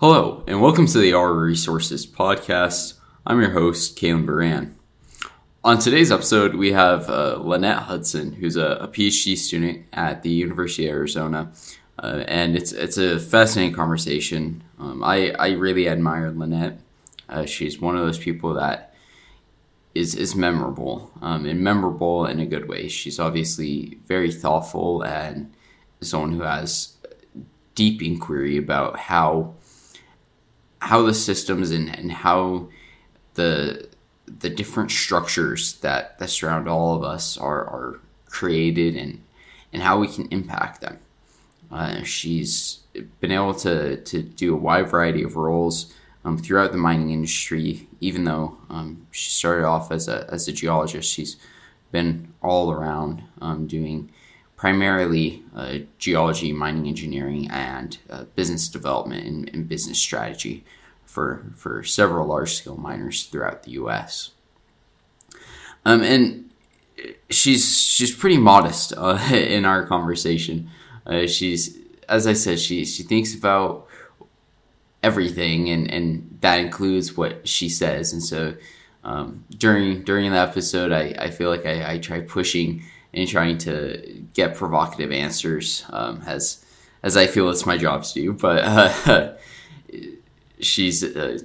Hello, and welcome to the Our Resources podcast. I'm your host, Kalen Baran. On today's episode, we have uh, Lynnette Hutson, who's a, a, PhD student at the University of Arizona, uh, and it's it's a fascinating conversation. Um, I I really admire Lynnette. Uh, she's one of those people that is is memorable, um, and memorable in a good way. She's obviously very thoughtful and someone who has deep inquiry about how how the systems and, and how the the different structures that, that surround all of us are, are created and and how we can impact them. Uh, she's been able to, to do a wide variety of roles um, throughout the mining industry, even though um, she started off as a, as a geologist. She's been all around um, doing primarily uh, geology, mining engineering, and uh, business development and, and business strategy for, for several large scale miners throughout the US. Um, and she's she's pretty modest uh, in our conversation. Uh, she's as I said, she she thinks about everything, and and that includes what she says. And so um, during during the episode, I, I feel like I, I try pushing and trying to get provocative answers um, as as I feel it's my job to do. But uh, she's uh,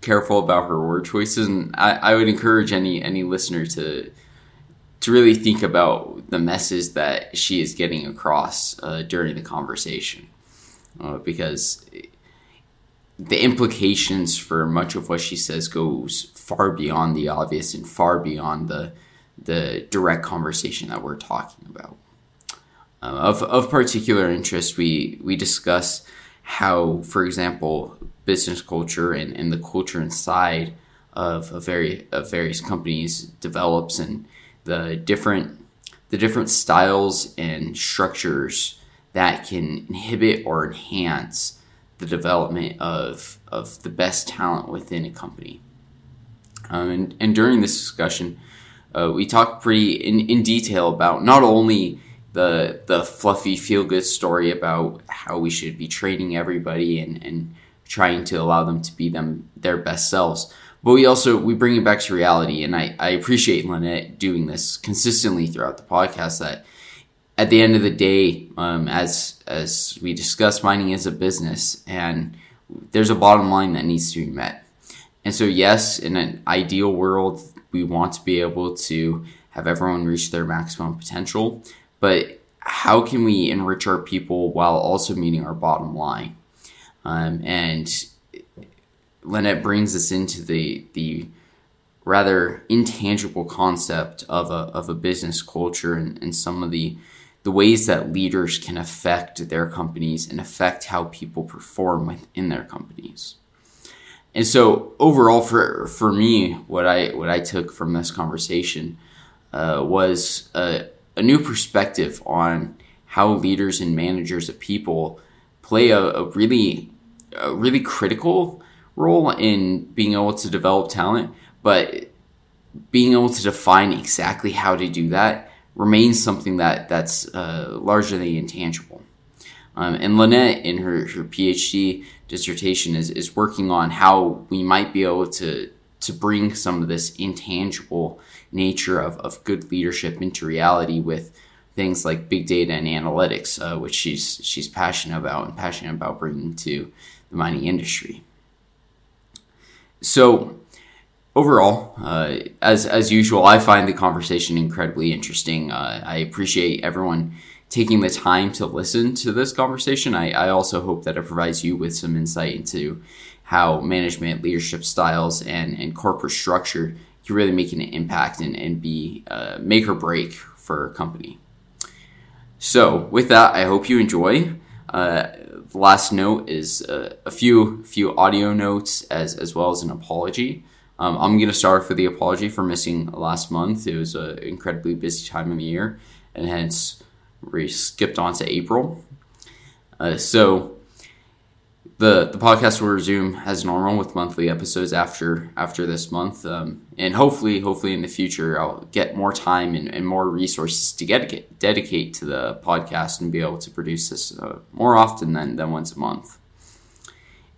careful about her word choices, and I, I would encourage any any listener to to really think about the message that she is getting across uh, during the conversation, uh, because the implications for much of what she says goes far beyond the obvious and far beyond the the direct conversation that we're talking about. Um, of, of particular interest, we we discuss how, for example, business culture and, and the culture inside of, a very, of various companies develops and the different the different styles and structures that can inhibit or enhance the development of, of the best talent within a company. Um, and, and during this discussion, uh, we talked pretty in, in detail about not only the the fluffy feel good story about how we should be training everybody and, and trying to allow them to be them their best selves. But we also we bring it back to reality, and I, I appreciate Lynnette doing this consistently throughout the podcast. That at the end of the day, um, as as we discuss, mining is a business, and there's a bottom line that needs to be met. And so, yes, in an ideal world, we want to be able to have everyone reach their maximum potential, but how can we enrich our people while also meeting our bottom line? Um, and Lynnette brings us into the the rather intangible concept of a, of a business culture and, and some of the the ways that leaders can affect their companies and affect how people perform within their companies. And so overall for for me what I what I took from this conversation uh, was a, a new perspective on how leaders and managers of people play a, a really a really critical role in being able to develop talent, but being able to define exactly how to do that remains something that that's uh, largely intangible. Um, and Lynnette, in her, her PhD dissertation, is, is working on how we might be able to to bring some of this intangible nature of, of good leadership into reality with things like big data and analytics, uh, which she's she's passionate about and passionate about bringing to the mining industry. So, overall, uh, as as usual, I find the conversation incredibly interesting. Uh, I appreciate everyone taking the time to listen to this conversation. I, I also hope that it provides you with some insight into how management, leadership styles, and, and corporate structure can really make an impact and, and be make or break for a company. So, with that, I hope you enjoy. Uh, last note is uh, a few few audio notes as as well as an apology. Um, I'm going to start with the apology for missing last month. It was an incredibly busy time of the year, and hence we skipped on to April. Uh, so the the podcast will resume as normal with monthly episodes after after this month, um, and hopefully, hopefully in the future, I'll get more time and, and more resources to get dedicate to the podcast and be able to produce this uh, more often than than once a month.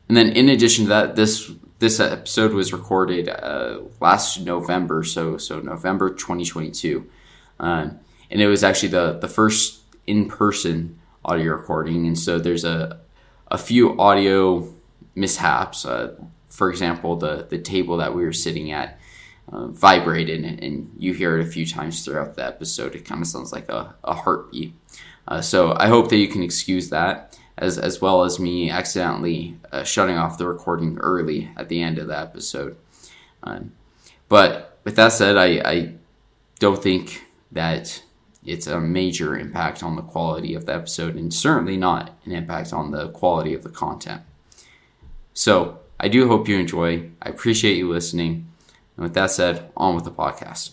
and then in addition to that, this this episode was recorded uh, last November, so so November 2022, um, and it was actually the the first in person audio recording, and so there's a a few audio mishaps. Uh, for example, the the table that we were sitting at uh, vibrated, and, and, you hear it a few times throughout the episode. It kind of sounds like a, a heartbeat. Uh, so I hope that you can excuse that, as as well as me accidentally uh, shutting off the recording early at the end of the episode. Um, but with that said, I, I don't think that it's a major impact on the quality of the episode, and certainly not an impact on the quality of the content. So I do hope you enjoy. I appreciate you listening. And with that said, on with the podcast.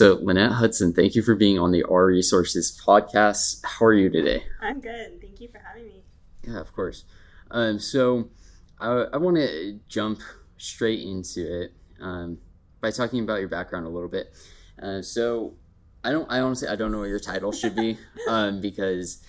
So, Lynnette Hutson, thank you for being on the R Resources podcast. How are you today? I'm good. Thank you for having me. Yeah, of course. Um, so, I, I want to jump straight into it um, by talking about your background a little bit. Uh, so, I don't. I honestly, I don't know what your title should be um, because,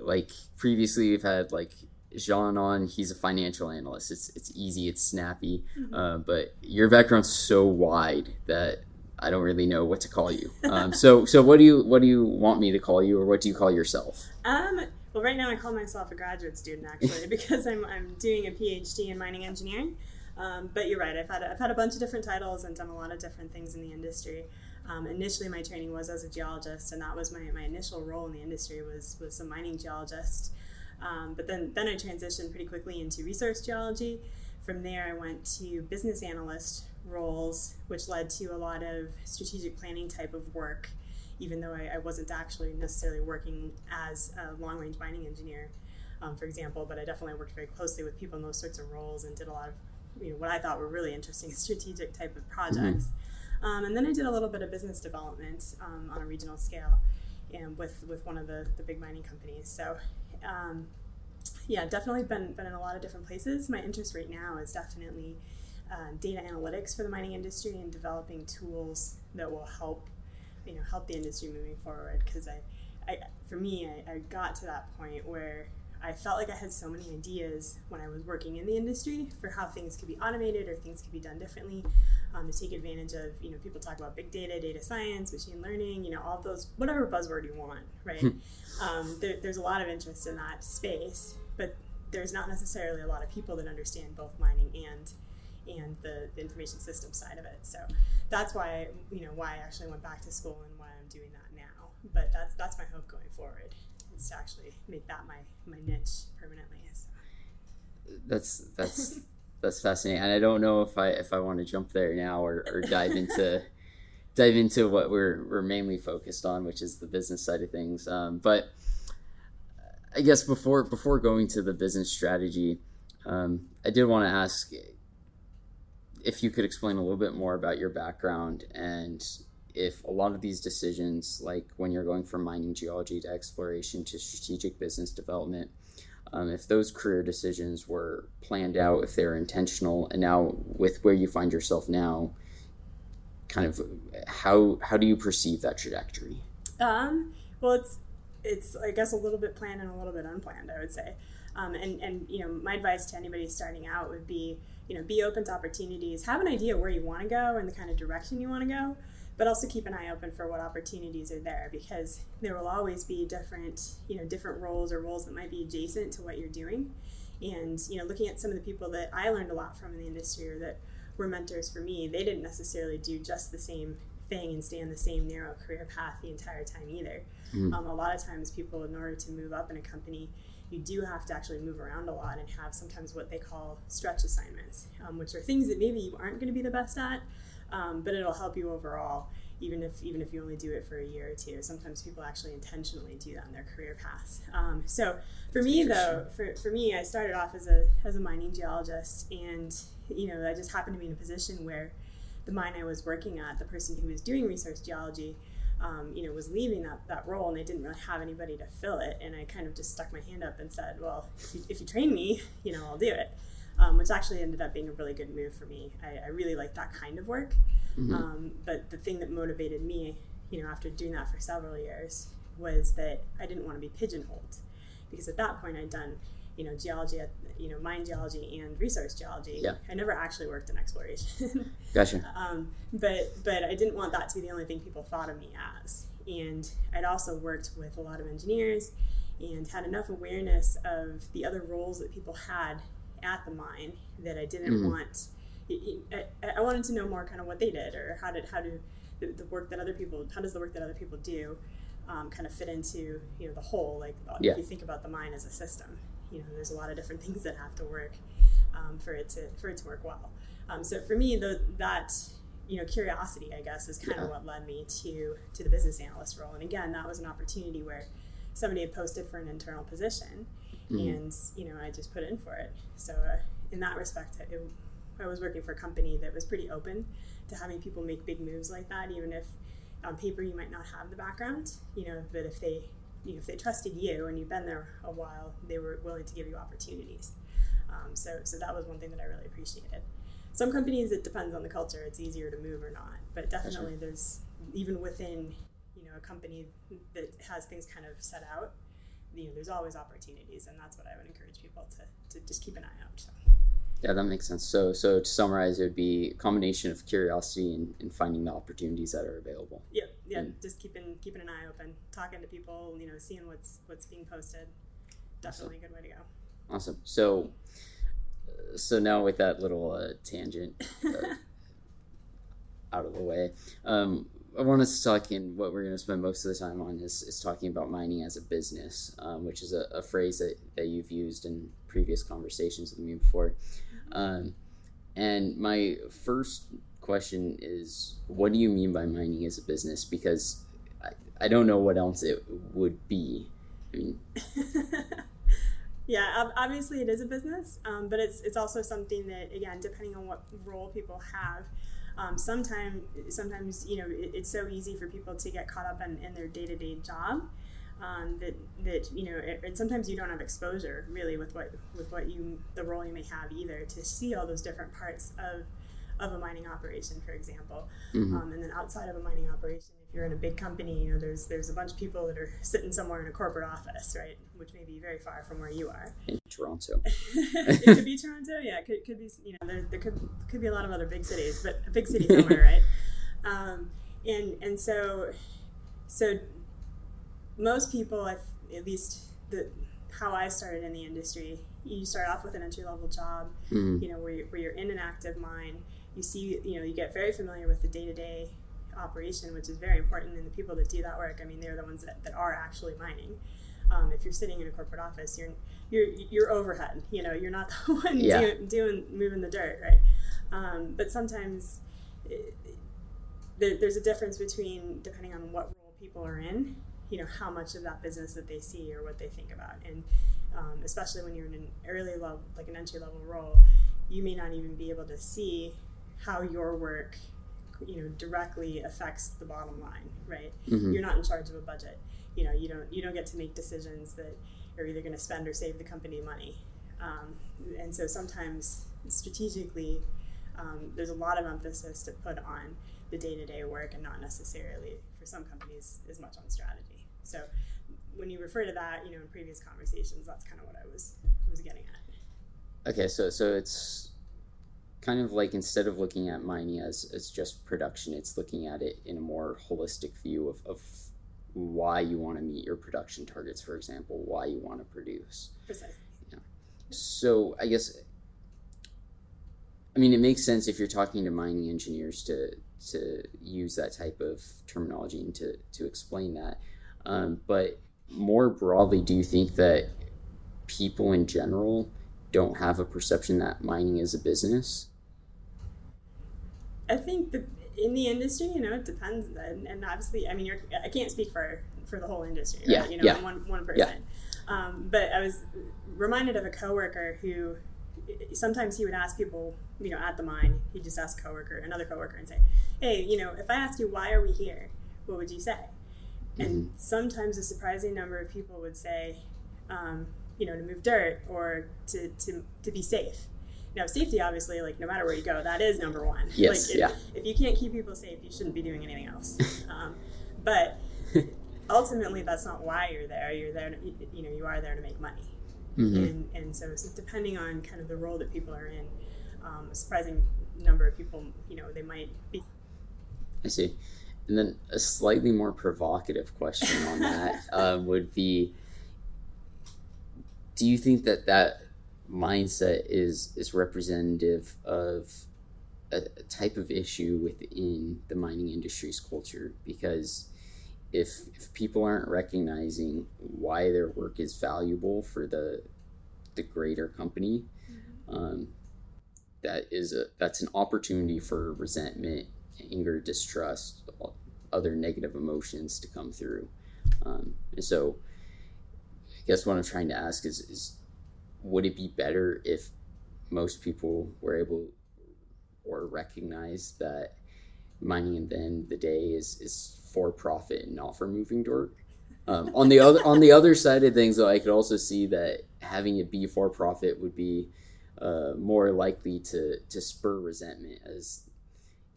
like previously, we've had like Jean on. He's a financial analyst. It's it's easy. It's snappy. Mm-hmm. Uh, but your background's so wide that I don't really know what to call you. Um, so so what do you what do you want me to call you, or what do you call yourself? Um, well, right now I call myself a graduate student actually because I'm I'm doing a PhD in mining engineering. Um, but you're right. I've had a, I've had a bunch of different titles and done a lot of different things in the industry. Um, initially, my training was as a geologist, and that was my, my initial role in the industry was was a mining geologist. Um, but then then I transitioned pretty quickly into resource geology. From there, I went to business analyst roles, which led to a lot of strategic planning type of work, even though I, I wasn't actually necessarily working as a long range mining engineer, um, for example. But I definitely worked very closely with people in those sorts of roles and did a lot of you know, what I thought were really interesting strategic type of projects. Mm-hmm. Um, and then I did a little bit of business development um, on a regional scale and with, with one of the, the big mining companies. So, um, yeah, definitely been, been in a lot of different places. My interest right now is definitely uh, data analytics for the mining industry and developing tools that will help you know help the industry moving forward because I, I for me I, I got to that point where I felt like I had so many ideas when I was working in the industry for how things could be automated or things could be done differently um, to take advantage of, you know, people talk about big data, data science, machine learning, you know, all those, whatever buzzword you want, right? Hmm. um, there, there's a lot of interest in that space, but there's not necessarily a lot of people that understand both mining and and the, the information system side of it. So that's why you know why I actually went back to school and why I'm doing that now. But that's that's my hope going forward is to actually make that my my niche permanently. So. That's that's that's fascinating, and I don't know if I if I want to jump there now or, or dive into dive into what we're we're mainly focused on, which is the business side of things. Um, but I guess before before going to the business strategy, um, I did want to ask if you could explain a little bit more about your background and if a lot of these decisions, like when you're going from mining geology to exploration to strategic business development, um, if those career decisions were planned out, if they're intentional, and now with where you find yourself now, kind of how how do you perceive that trajectory? Um, well, it's it's I guess a little bit planned and a little bit unplanned. I would say, um, and and you know my advice to anybody starting out would be you know, be open to opportunities, have an idea where you want to go and the kind of direction you want to go, but also keep an eye open for what opportunities are there because there will always be different, you know, different roles or roles that might be adjacent to what you're doing. And, you know, looking at some of the people that I learned a lot from in the industry or that were mentors for me, they didn't necessarily do just the same thing and stay on the same narrow career path the entire time either. Mm. Um, a lot of times, people, in order to move up in a company, you do have to actually move around a lot and have sometimes what they call stretch assignments, um, which are things that maybe you aren't going to be the best at, um, but it'll help you overall. Even if even if you only do it for a year or two, sometimes people actually intentionally do that in their career paths. Um, so for me though, for, for me, I started off as a as a mining geologist, and you know I just happened to be in a position where the mine I was working at, the person who was doing resource geology, um, you know, was leaving that, that role and they didn't really have anybody to fill it. And I kind of just stuck my hand up and said, well, if you, if you train me, you know, I'll do it. Um, which actually ended up being a really good move for me. I, I really like that kind of work. Mm-hmm. Um, but the thing that motivated me, you know, after doing that for several years was that I didn't want to be pigeonholed because at that point I'd done you know geology at you know mine geology and resource geology. Yeah. I never actually worked in exploration. gotcha. Um, but but I didn't want that to be the only thing people thought of me as. And I'd also worked with a lot of engineers and had enough awareness of the other roles that people had at the mine that I didn't mm-hmm. want. I, I, wanted to know more kind of what they did or how did how do the, the work that other people how does the work that other people do um, kind of fit into you know the whole like yeah. if you think about the mine as a system you know there's a lot of different things that have to work um, for it to for it to work well um, so for me the, that you know curiosity i guess is kind yeah. of what led me to to the business analyst role and again that was an opportunity where somebody had posted for an internal position mm-hmm. and you know i just put in for it so uh, in that respect it, i was working for a company that was pretty open to having people make big moves like that even if on paper you might not have the background you know but if they you know, if they trusted you and you've been there a while, they were willing to give you opportunities. Um, so, so that was one thing that I really appreciated. Some companies, it depends on the culture. It's easier to move or not, but definitely there's even within you know a company that has things kind of set out. You know, there's always opportunities, and that's what I would encourage people to to just keep an eye out. So. Yeah, that makes sense. So, so to summarize, it would be a combination of curiosity and, and finding the opportunities that are available. Yeah, yeah, and, just keeping keeping an eye open, talking to people, you know, seeing what's what's being posted. Definitely awesome. a good way to go. Awesome. So, so now with that little uh, tangent uh, out of the way, um, I want us to talk in what we're going to spend most of the time on is, is talking about mining as a business, um, which is a, a, phrase that, that you've used in previous conversations with me before. Um, and my first question is what do you mean by mining as a business? Because I, I don't know what else it would be. I mean, yeah, obviously it is a business, um, but it's, it's also something that, again, depending on what role people have, um, sometimes sometimes you know it, it's so easy for people to get caught up in, in their day-to-day job um, that that you know it, and sometimes you don't have exposure really with what with what you the role you may have either to see all those different parts of of a mining operation for example mm-hmm. um, and then outside of a mining operation if you're in a big company you know there's there's a bunch of people that are sitting somewhere in a corporate office right which may be very far from where you are in toronto it could be toronto yeah it could, could be you know there, there could could be a lot of other big cities but a big city somewhere right um, and and so so most people, at least the how I started in the industry, you start off with an entry level job, mm-hmm. you know, where you're, where you're in an active mine. You see, you know, you get very familiar with the day to day operation, which is very important. And the people that do that work, I mean, they're the ones that, that are actually mining. Um, if you're sitting in a corporate office, you're you're you're overhead. You know, you're not the one yeah. doing, doing moving the dirt, right? Um, but sometimes it, there, there's a difference between depending on what role people are in you know how much of that business that they see or what they think about and um, especially when you're in an early level like an entry level role you may not even be able to see how your work you know directly affects the bottom line right mm-hmm. you're not in charge of a budget you know you don't you don't get to make decisions that are either going to spend or save the company money um, and so sometimes strategically um, there's a lot of emphasis to put on the day-to-day work and not necessarily for some companies as much on strategy so when you refer to that, you know, in previous conversations, that's kind of what I was was getting at. Okay, so so it's kind of like instead of looking at mining as, as just production, it's looking at it in a more holistic view of, of why you want to meet your production targets, for example, why you want to produce. Precisely. Yeah. So I guess I mean it makes sense if you're talking to mining engineers to to use that type of terminology and to, to explain that. Um, but more broadly, do you think that people in general don't have a perception that mining is a business? I think the, in the industry, you know, it depends. And, and obviously, I mean, you're, I can't speak for, for the whole industry, right? Yeah, you know, yeah. one, one person. Yeah. Um, but I was reminded of a coworker who sometimes he would ask people, you know, at the mine, he'd just ask coworker, another coworker and say, hey, you know, if I asked you, why are we here? what would you say? And mm-hmm. sometimes a surprising number of people would say, um, you know, to move dirt or to, to, to be safe. Now, safety, obviously, like no matter where you go, that is number one. Yes, like, if, yeah. If you can't keep people safe, you shouldn't be doing anything else. um, but ultimately, that's not why you're there. You're there, to, you know, you are there to make money. Mm-hmm. And, and so, so, depending on kind of the role that people are in, um, a surprising number of people, you know, they might be. I see. And then a slightly more provocative question on that uh, would be do you think that that mindset is is representative of a, a type of issue within the mining industry's culture because if if people aren't recognizing why their work is valuable for the the greater company mm-hmm. um, that is a that's an opportunity for resentment anger distrust other negative emotions to come through um, and so guess what i'm trying to ask is is would it be better if most people were able or recognize that mining and then the day is, is for profit and not for moving dirt? Um, on the other on the other side of things, though, I could also see that having it be for profit would be uh, more likely to to spur resentment as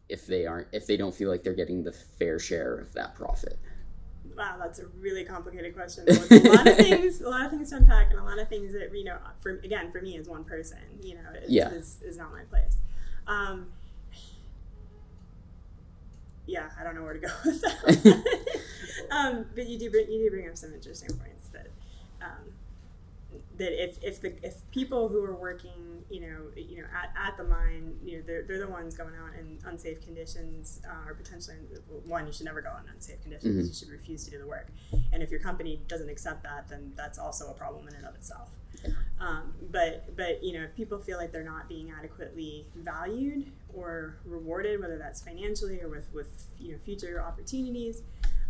if they aren't if they don't feel like they're getting the fair share of that profit. Wow, that's a really complicated question. a lot of things, a lot of things to unpack, and a lot of things that you know. For again, for me as one person, you know, is, yeah. is, is not my place. Um, yeah, I don't know where to go with that. um, but you do bring you do bring up some interesting points that if, if the if people who are working you know you know at, at the mine you know they're, they're the ones going out in unsafe conditions uh, or potentially one you should never go in unsafe conditions. Mm-hmm. you should refuse to do the work. And if your company doesn't accept that then that's also a problem in and of itself. Um, but but you know if people feel like they're not being adequately valued or rewarded whether that's financially or with with you know future opportunities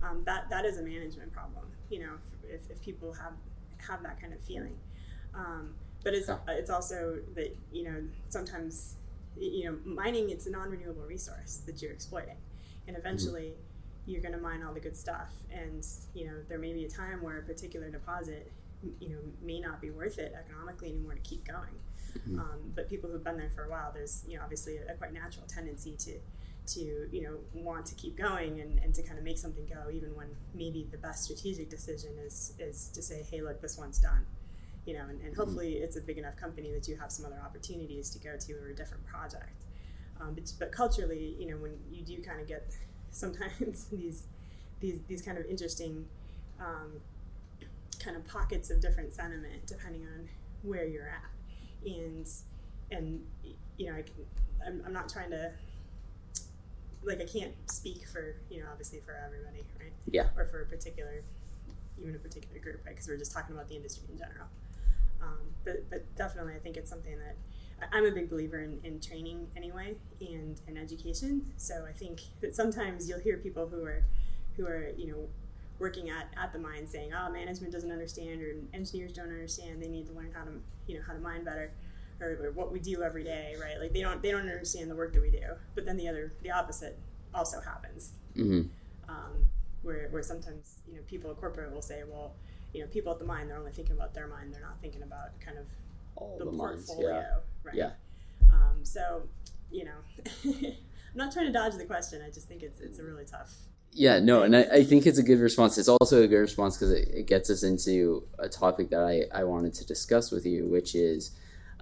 um, that that is a management problem you know if, if people have have that kind of feeling um, but it's it's also that you know sometimes you know mining it's a non-renewable resource that you're exploiting, and eventually mm-hmm. you're going to mine all the good stuff. And you know there may be a time where a particular deposit you know may not be worth it economically anymore to keep going. Mm-hmm. Um, but people who've been there for a while, there's you know obviously a, a quite natural tendency to to you know want to keep going and, and to kind of make something go even when maybe the best strategic decision is is to say hey look this one's done you know, and, and mm-hmm. hopefully it's a big enough company that you have some other opportunities to go to or a different project. Um, but, but culturally, you know, when you do kind of get sometimes these these these kind of interesting um, kind of pockets of different sentiment depending on where you're at, and and you know, I can, I'm, I'm not trying to like I can't speak for you know obviously for everybody, right? Yeah. Or for a particular even a particular group, right? Because we're just talking about the industry in general. Um, but, but definitely, I think it's something that I'm a big believer in, in training anyway and, in education. So I think that sometimes you'll hear people who are who are you know working at, at the mine saying, "Oh, management doesn't understand," or engineers don't understand. They need to learn how to you know how to mine better, or, or what we do every day, right? Like they don't they don't understand the work that we do. But then the other the opposite also happens, mm-hmm. um, where where sometimes you know people at corporate will say, "Well." You know, people at the mine, they're only thinking about their mine. They're not thinking about kind of All the, the portfolio, yeah. right? Yeah. Um, so, you know, I'm not trying to dodge the question. I just think it's it's a really tough. Yeah, no, and I, I think it's a good response. It's also a good response because it, it, gets us into a topic that I, I wanted to discuss with you, which is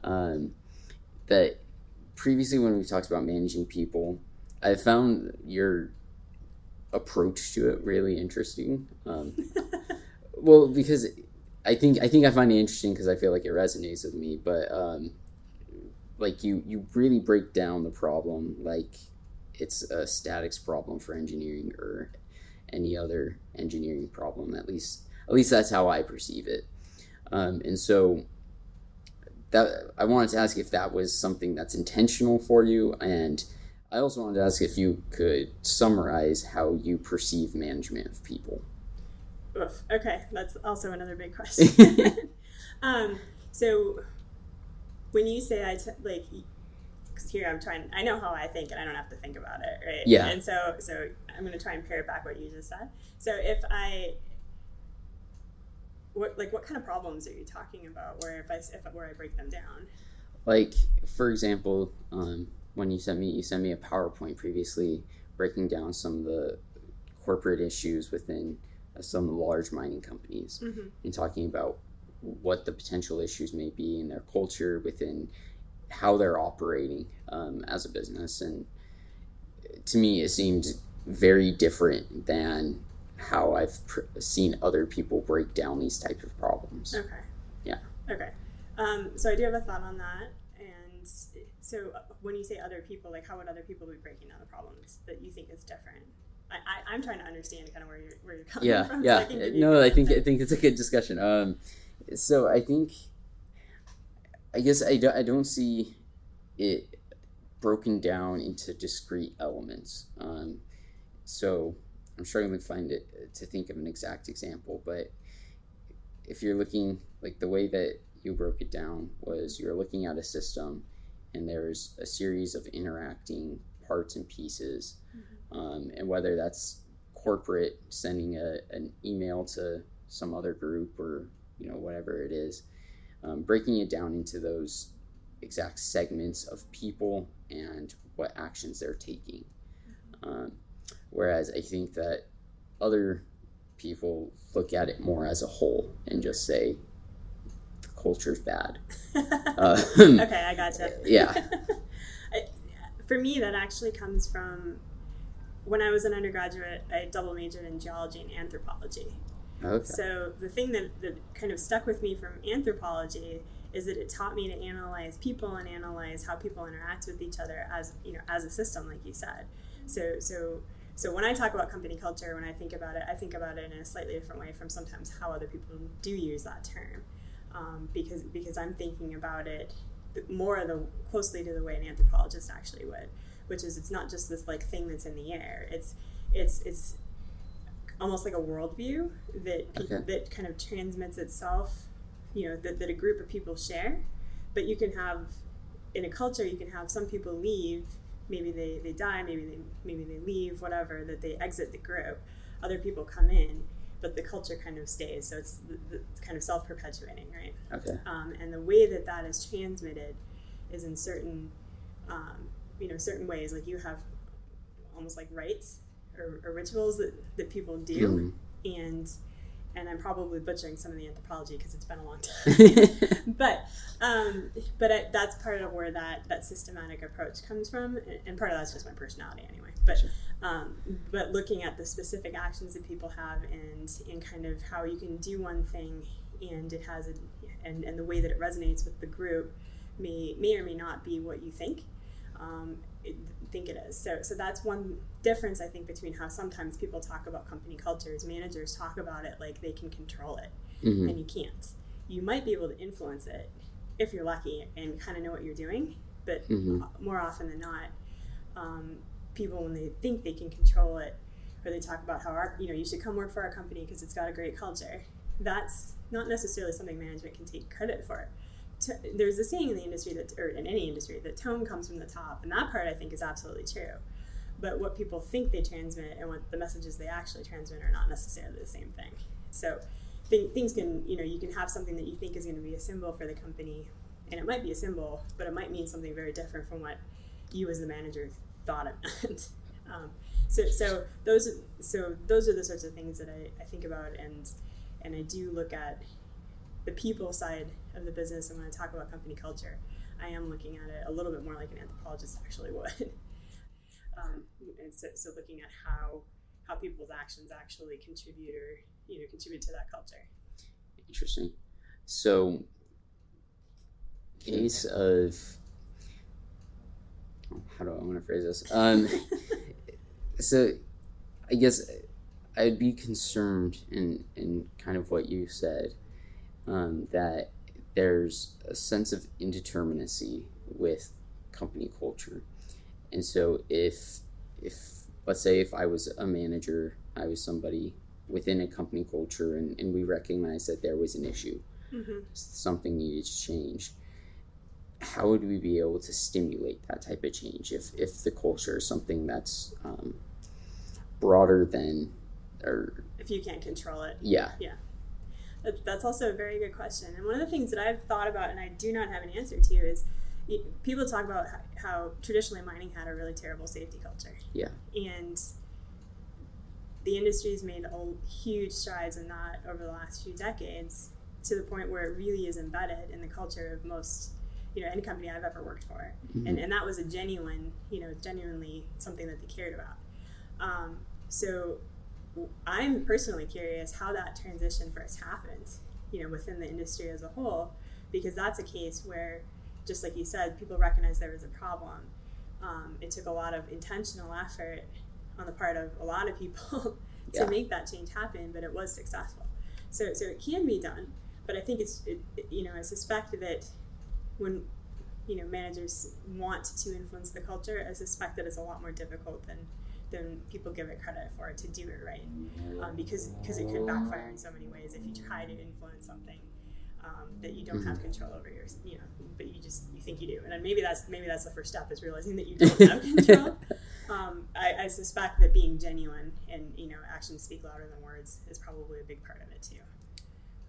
um, that previously when we talked about managing people, I found your approach to it really interesting. Um, well, because I think I think I find it interesting because I feel like it resonates with me. But um, like you, you really break down the problem like it's a statics problem for engineering or any other engineering problem. At least, at least that's how I perceive it. Um, and so that I wanted to ask if that was something that's intentional for you, and I also wanted to ask if you could summarize how you perceive management of people. Oof. Okay, that's also another big question. um, so when you say I t- like because here I'm trying. I know how I think, and I don't have to think about it, right? Yeah. And so, so I'm going to try and parrot back what you just said. So if I, what like what kind of problems are you talking about? Where if I if where I break them down? Like for example, um, when you sent me you sent me a PowerPoint previously breaking down some of the corporate issues within some large mining companies Mm-hmm. and talking about what the potential issues may be in their culture within how they're operating um, as a business and to me it seemed very different than how i've pr- seen other people break down these type of problems Okay. Yeah. Okay. Um, so I do have a thought on that. And so uh, when you say other people, like how would other people be breaking down the problems that you think is different? I, I'm trying to understand kind of where you're where you're coming yeah from. so yeah. I can give you no i think i think it's a good discussion. Um so i think i guess i don't i don't see it broken down into discrete elements. Um so i'm struggling to find it to think of an exact example but if you're looking like the way that you broke it down was you're looking at a system and there's a series of interacting parts and pieces um, and whether that's corporate sending a, an email to some other group or you know whatever it is um, breaking it down into those exact segments of people and what actions they're taking. Um, whereas i think that other people look at it more as a whole and just say the culture's bad. Uh, okay, I gotcha. yeah. I, for me, that actually comes from when I was an undergraduate. I double majored in geology and anthropology. okay So the thing that, that kind of stuck with me from anthropology is that it taught me to analyze people and analyze how people interact with each other as you know as a system, like you said. So so so when I talk about company culture, when I think about it, I think about it in a slightly different way from sometimes how other people do use that term, um, because because I'm thinking about it more of the closely to the way an anthropologist actually would, which is it's not just this like thing that's in the air. It's it's it's almost like a worldview that pe- Okay. that kind of transmits itself, you know, that, that a group of people share. But you can have in a culture, you can have some people leave, maybe they, they die, maybe they maybe they leave, whatever, that they exit the group. Other people come in, but the culture kind of stays. So it's, the, the, kind of self perpetuating, right? okay um, and the way that that is transmitted is in certain um, you know certain ways like you have almost like rites or, or rituals that, that people do Mhm. and and I'm probably butchering some of the anthropology because it's been a long time but um, but I, that's part of where that that systematic approach comes from and- and part of that's just my personality anyway but Sure. um, but looking at the specific actions that people have and and kind of how you can do one thing and it has a and, and the way that it resonates with the group may may or may not be what you think um, it, think it is so so that's one difference I think between how sometimes people talk about company cultures managers talk about it like they can control it Mhm. and you can't. You might be able to influence it if you're lucky and kind of know what you're doing, but Mhm. more often than not, um, people when they think they can control it, or they talk about how our, you know, you should come work for our company because it's got a great culture. That's not necessarily something management can take credit for. There's a saying in the industry that, or in any industry, that tone comes from the top, and that part I think is absolutely true. But what people think they transmit and what the messages they actually transmit are not necessarily the same thing. So th- things can, you know, you can have something that you think is going to be a symbol for the company, and it might be a symbol, but it might mean something very different from what you as the manager thought it meant. um, so, so those, so those are the sorts of things that I, I think about, and and I do look at the people side of the business, and when I talk about company culture, I am looking at it a little bit more like an anthropologist actually would. um, and so, so looking at how how people's actions actually contribute or you know contribute to that culture. Interesting. So, case of how do I want to phrase this? Um, so, I guess I'd be concerned in in kind of what you said um, that there's a sense of indeterminacy with company culture, and so if if let's say if I was a manager, I was somebody within a company culture and, and we recognized that there was an issue mm-hmm. something needed to change how would we be able to stimulate that type of change if if the culture is something that's um, broader than or if you can't control it. yeah That, that's also a very good question. And one of the things that I've thought about and I do not have an answer to is people talk about how, traditionally mining had a really terrible safety culture. Yeah. And the industry's made a huge strides in that over the last few decades to the point where it really is embedded in the culture of most, you know, any company I've ever worked for. Mhm. And, and that was a genuine, you know, genuinely something that they cared about. Um, so I'm personally curious how that transition first happened, you know, within the industry as a whole, because that's a case where, just like you said, people recognized there was a problem. Um, it took a lot of intentional effort on the part of a lot of people to Yeah. make that change happen, but it was successful. So, so it can be done, but I think it's, it, it- you know, I suspect that when, you know, managers want to influence the culture, I suspect that it's a lot more difficult than than people give it credit for it to do it right, um, because because it could backfire in so many ways if you try to influence something um, that you don't have control over your, you know, but you just you think you do, and then maybe that's maybe that's the first step is realizing that you don't have control. Um, I, I suspect that being genuine and you know actions speak louder than words is probably a big part of it too.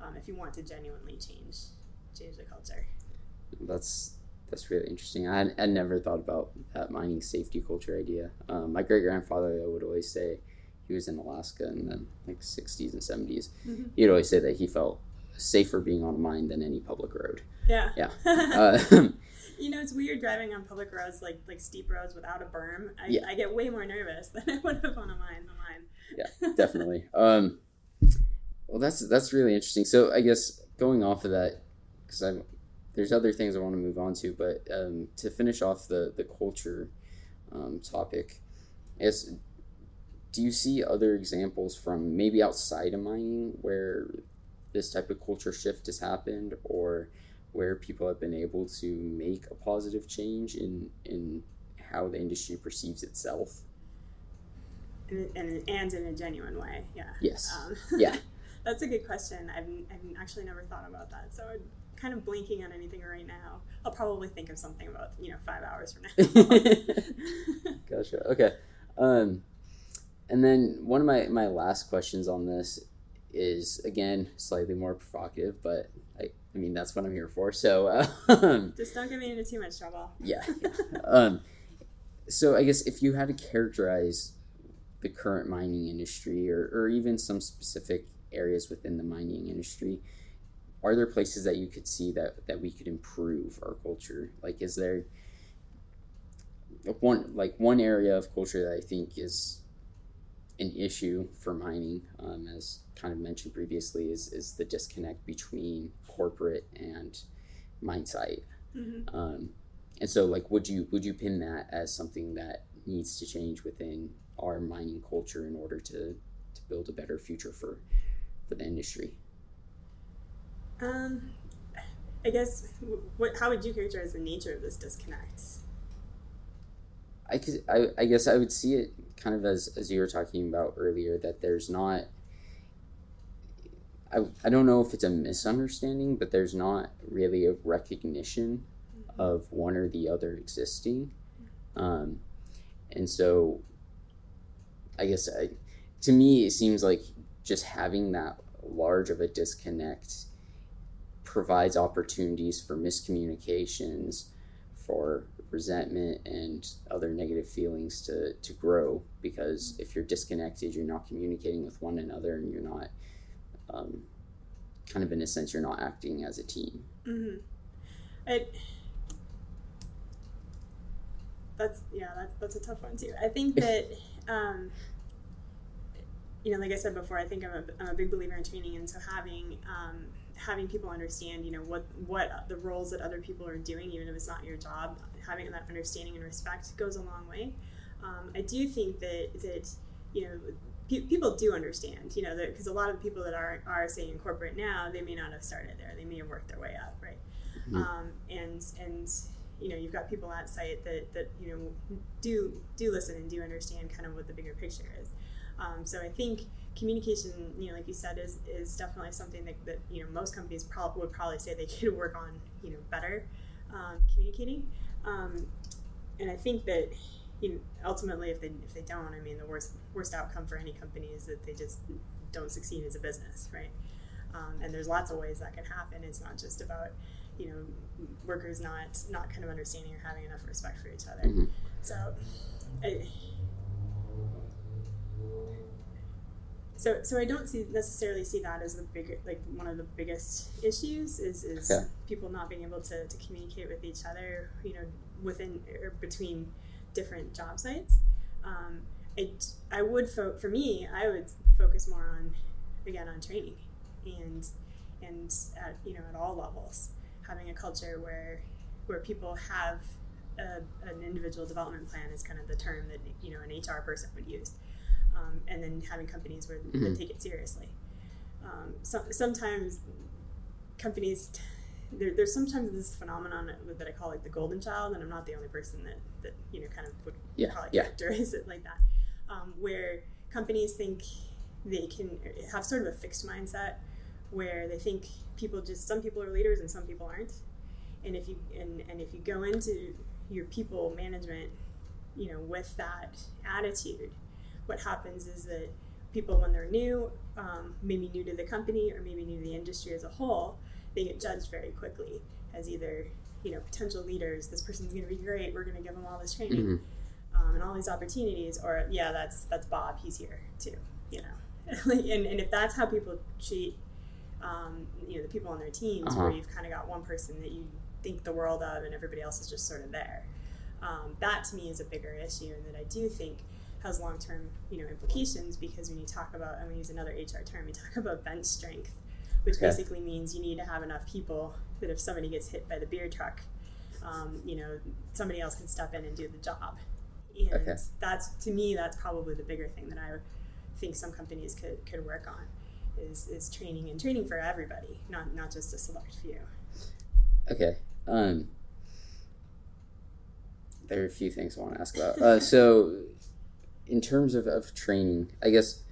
Um, if you want to genuinely change change the culture. That's that's really interesting. I had, I never thought about that mining safety culture idea. Um, my great grandfather would always say he was in Alaska in the like sixties and 70s Mhm. He'd always say that he felt safer being on a mine than any public road. Yeah. Yeah. Uh, you know, it's weird driving on public roads, like like steep roads without a berm. I, Yeah. I get way more nervous than I would have on a mine. The mine. yeah, definitely. Um, well, that's that's really interesting. So I guess going off of that, because I there's other things I want to move on to, but um, to finish off the the culture um, topic, is do you see other examples from maybe outside of mining where this type of culture shift has happened, or where people have been able to make a positive change in in how the industry perceives itself? And, and, and in a genuine way, yeah. Yes. Um, Yeah. that's a good question. I've, I've actually never thought about that. So I'm kind of blinking on anything right now. I'll probably think of something about, you know, five hours from now. gotcha. Okay. Um, and then one of my, my last questions on this is again slightly more provocative, but I, I mean that's what I'm here for. So uh, um, Just don't get me into too much trouble. yeah. Um, so I guess if you had to characterize the current mining industry, or, or even some specific areas within the mining industry, are there places that you could see that that we could improve our culture? Like, is there one like one area of culture that I think is an issue for mining, um, as kind of mentioned previously, is is the disconnect between corporate and mine site. hmm Um, and so, like, would you would you pin that as something that needs to change within our mining culture in order to, to build a better future for for the industry? Um, I guess, what, how would you characterize the nature of this disconnect? I could, I, I guess I would see it kind of as as you were talking about earlier that there's not. I, I don't know if it's a misunderstanding, but there's not really a recognition of one or the other existing. Um, and so I guess I, to me, it seems like just having that large of a disconnect provides opportunities for miscommunications, for resentment and other negative feelings to, to grow because if you're disconnected, you're not communicating with one another and you're not, um, kind of in a sense, you're not acting as a team. Mm-hmm. It, that's yeah, that's that's a tough one too. I think that um, you know, like I said before, I think I'm a, I'm a big believer in training, and so having um, having people understand, you know, what what the roles that other people are doing, even if it's not your job, having that understanding and respect goes a long way. Um, I do think that that you know pe- people do understand, you know, because a lot of people that are are say in corporate now, they may not have started there, they may have worked their way up, right? Mhm. Um, and and you know you've got people at site that that you know do do listen and do understand kind of what the bigger picture is. Um, so I think communication, you know, like you said, is is definitely something that, that you know most companies prob- would probably say they could work on, you know, better. um, communicating. Um, and I think that you know, ultimately, if they if they don't, I mean, the worst worst outcome for any company is that they just don't succeed as a business, right? Um, and there's lots of ways that can happen. It's not just about you know workers not not kind of understanding or having enough respect for each other. Mhm. So, I, so so I don't see necessarily see that as the big like one of the biggest issues is is Okay. people not being able to, to communicate with each other. You know, within or between different job sites. Um, it, I would fo- for me, I would focus more on again on training and and at you know at all levels having a culture where where people have a, an individual development plan is kind of the term that you know an HR person would use, um, and then having companies where Mhm. that take it seriously. Um, so, sometimes companies t- there, there's sometimes this phenomenon that I call like the golden child, and I'm not the only person that, that you know kind of would Yeah, probably yeah. characterize it like that, um, where companies think they can have sort of a fixed mindset where they think people just some people are leaders and some people aren't, and if you and, and if you go into your people management, you know, with that attitude, what happens is that people when they're new, um, maybe new to the company or maybe new to the industry as a whole, they get judged very quickly as either you know potential leaders. This person's going to be great. We're going to give them all this training Mhm. um, and all these opportunities. Or yeah, that's that's Bob. He's here too. You know, and and if that's how people treat um, you know the people on their teams, Uh-huh. where you've kind of got one person that you think the world of, and everybody else is just sort of there. Um, that to me is a bigger issue, and that I do think has long term you know implications because when you talk about, I'm going to use another HR term, you talk about bench strength, which Okay. basically means you need to have enough people that if somebody gets hit by the beer truck, um, you know somebody else can step in and do the job. And Okay. that's to me that's probably the bigger thing that I think some companies could, could work on is, is training and training for everybody, not not just a select few. Okay. Um, there are a few things I want to ask about. Uh, so, in terms of, of training, I guess,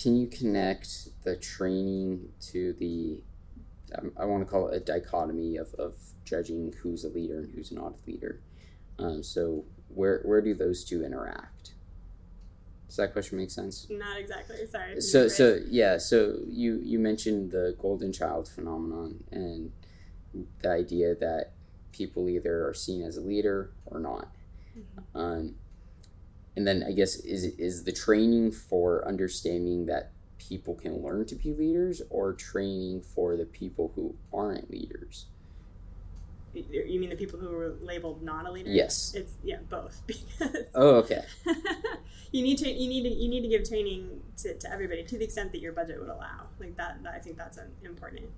can you connect the training to the, um, I want to call it a dichotomy of, of judging who's a leader and who's not a leader? Um, so, where, where do those two interact? Does that question make sense? Not exactly. Sorry. so so yeah so you you mentioned the golden child phenomenon and the idea that people either are seen as a leader or not Mhm. um, and then i guess is is the training for understanding that people can learn to be leaders or training for the people who aren't leaders You mean the people who were labeled not a leader? Yes. It's yeah, both. Oh okay you need to you need to you need to give training to, to everybody to the extent that your budget would allow. Like that, that I think that's important.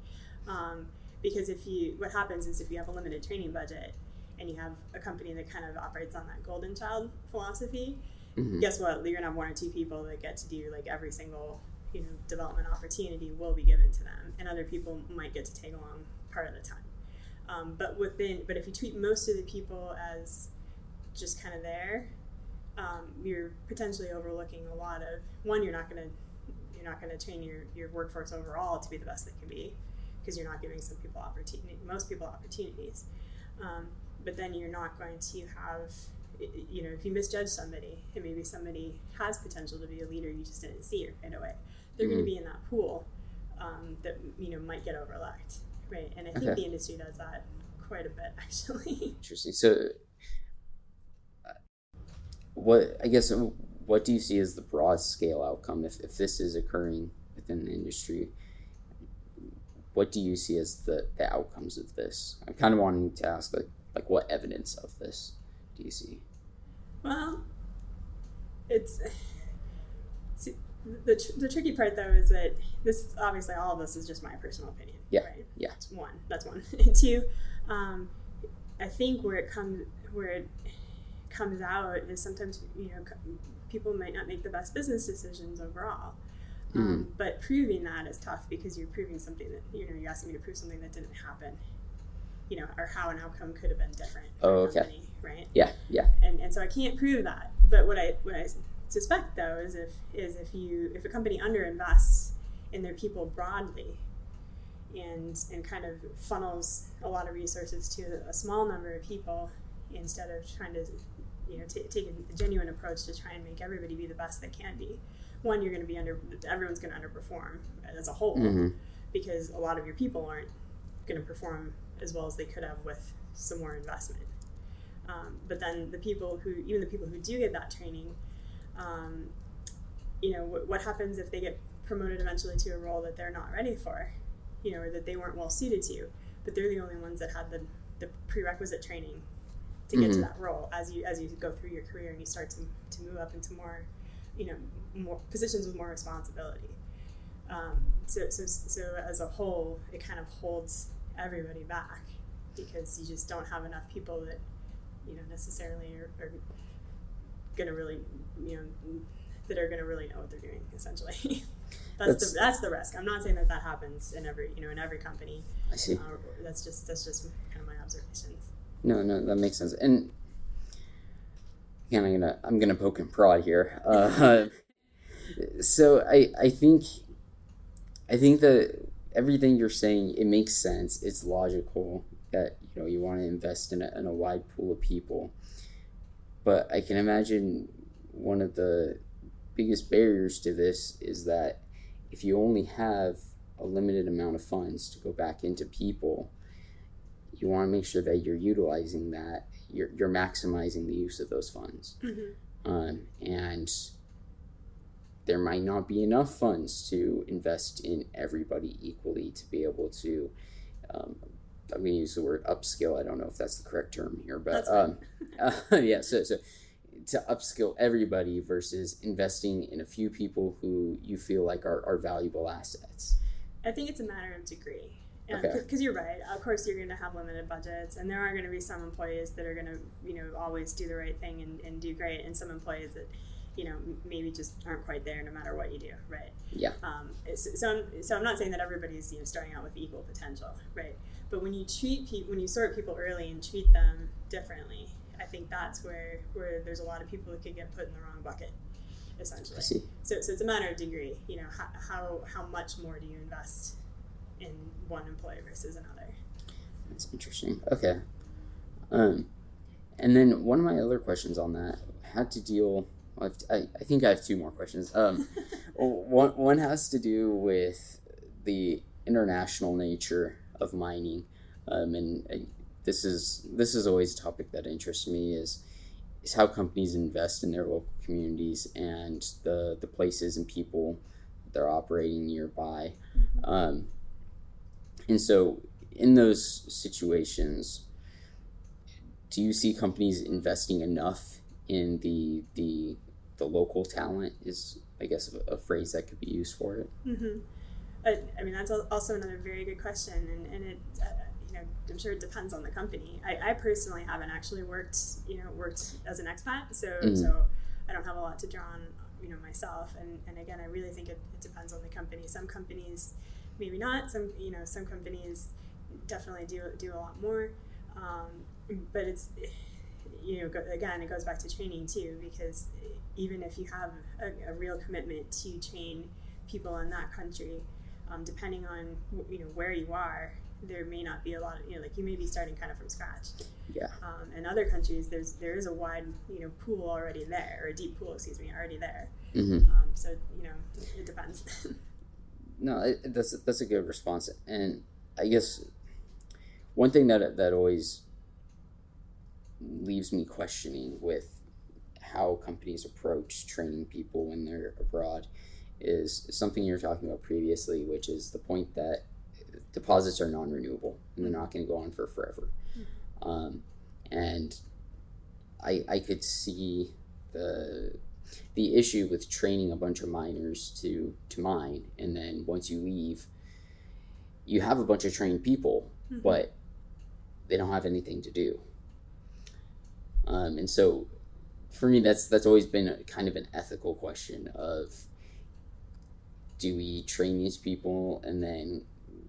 Um, because if you what happens is if you have a limited training budget and you have a company that kind of operates on that golden child philosophy, Mhm. guess what? You're gonna have one or two people that get to do like every single you know development opportunity will be given to them, and other people might get to take along part of the time. Um, but within, but if you treat most of the people as just kind of there, um, you're potentially overlooking a lot of one. You're not gonna you're not gonna train your, your workforce overall to be the best they can be because you're not giving some people opportunity, most people opportunities. Um, but then you're not going to have you know, if you misjudge somebody and maybe somebody has potential to be a leader, you just didn't see it right away. They're going Mhm. to be in that pool um, that you know might get overlooked, right? And I think Okay. the industry does that quite a bit, actually. Interesting. So, uh, what I guess what do you see as the broad scale outcome if, if this is occurring within the industry? What do you see as the, the outcomes of this? I'm kind of wanting to ask like like what evidence of this do you see? well, it's see, the tr- the tricky part though is that this obviously all of this is just my personal opinion. Yeah, Right? yeah. That's one. That's one. Two. Um, I think where it comes where it comes out is sometimes you know people might not make the best business decisions overall. Mm-hmm. Um, but proving that is tough because you're proving something that you know you're asking me to prove something that didn't happen, you know, or how an outcome could have been different. Oh, okay. company, right? Yeah, yeah. And and so I can't prove that. But what I what I suspect though is if is if you if a company underinvests in their people broadly, and and kind of funnels a lot of resources to a small number of people instead of trying to you know t- take a genuine approach to try and make everybody be the best they can be one you're going to be under everyone's going to underperform as a whole Mm-hmm. because a lot of your people aren't going to perform as well as they could have with some more investment um, but then the people who even the people who do get that training um, you know what, what happens if they get promoted eventually to a role that they're not ready for you know or that they weren't well suited to but they're the only ones that had the, the prerequisite training to get to Mhm. that role as you as you go through your career and you start to, to move up into more you know more positions with more responsibility um, so, so so as a whole it kind of holds everybody back because you just don't have enough people that you know necessarily are, are gonna really you know that are gonna really know what they're doing essentially that's, That's- the that's the risk i'm not saying that that happens in every you know in every company I see. uh, that's just that's just kind of my observations No, no, that makes sense. And again, I'm gonna I'm gonna poke and prod here. Uh, so I I think I think that everything you're saying it makes sense. It's logical that you know you want to invest in a, in a wide pool of people, but I can imagine one of the biggest barriers to this is that if you only have a limited amount of funds to go back into people you want to make sure that you're utilizing that you're, you're maximizing the use of those funds mm-hmm. um, and there might not be enough funds to invest in everybody equally to be able to um, i'm going to use the word upskill i don't know if that's the correct term here but um, uh, yeah so, so to upskill everybody versus investing in a few people who you feel like are, are valuable assets I think it's a matter of degree. Okay. Because you're right. Of course, you're going to have limited budgets, and there are going to be some employees that are going to, you know, always do the right thing and, and do great, and some employees that, you know, maybe just aren't quite there no matter what you do, right? Yeah. Um, it's- so, I'm, so I'm not saying that everybody's, you know, starting out with equal potential, right? But when you treat people, when you sort people early and treat them differently, I think that's where where there's a lot of people that could get put in the wrong bucket, essentially. i see So, so it's a matter of degree. You know, how, how, how much more do you invest in one employee versus another? That's interesting. Okay. Um, and then one of my other questions on that had to deal. I, I think I have two more questions. Um, one one has to do with the international nature of mining, um, and uh, this is this is always a topic that interests me is is how companies invest in their local communities and the the places and people they're operating nearby. Um, and so, in those situations, do you see companies investing enough in the the the local talent? Is I guess a, a phrase that could be used for it. Mm-hmm. I, I mean, that's also another very good question, and, and it, uh, you know, I'm sure it depends on the company. I, I personally haven't actually worked, you know, worked as an expat, so Mhm. so I don't have a lot to draw on, you know, myself. And, and again, I really think it, it depends on the company. Some companies, maybe not. Some, you know, some companies definitely do do a lot more, um, but it's you know, go, again, it goes back to training too, because even if you have a, a real commitment to train people in that country, um, depending on you know where you are, there may not be a lot of you know, like you may be starting kind of from scratch. Yeah. Um, in other countries, there's there is a wide you know pool already there, or a deep pool, excuse me, already there. hmm Um, so you know, it depends. No, it, that's that's a good response, and I guess one thing that that always leaves me questioning with how companies approach training people when they're abroad is something you were talking about previously, which is the point that deposits are non-renewable and they're not going to go on for forever. Um, and I I could see the the issue with training a bunch of miners to to mine and then once you leave you have a bunch of trained people Mhm. but they don't have anything to do um, and so for me that's that's always been a, kind of an ethical question of do we train these people and then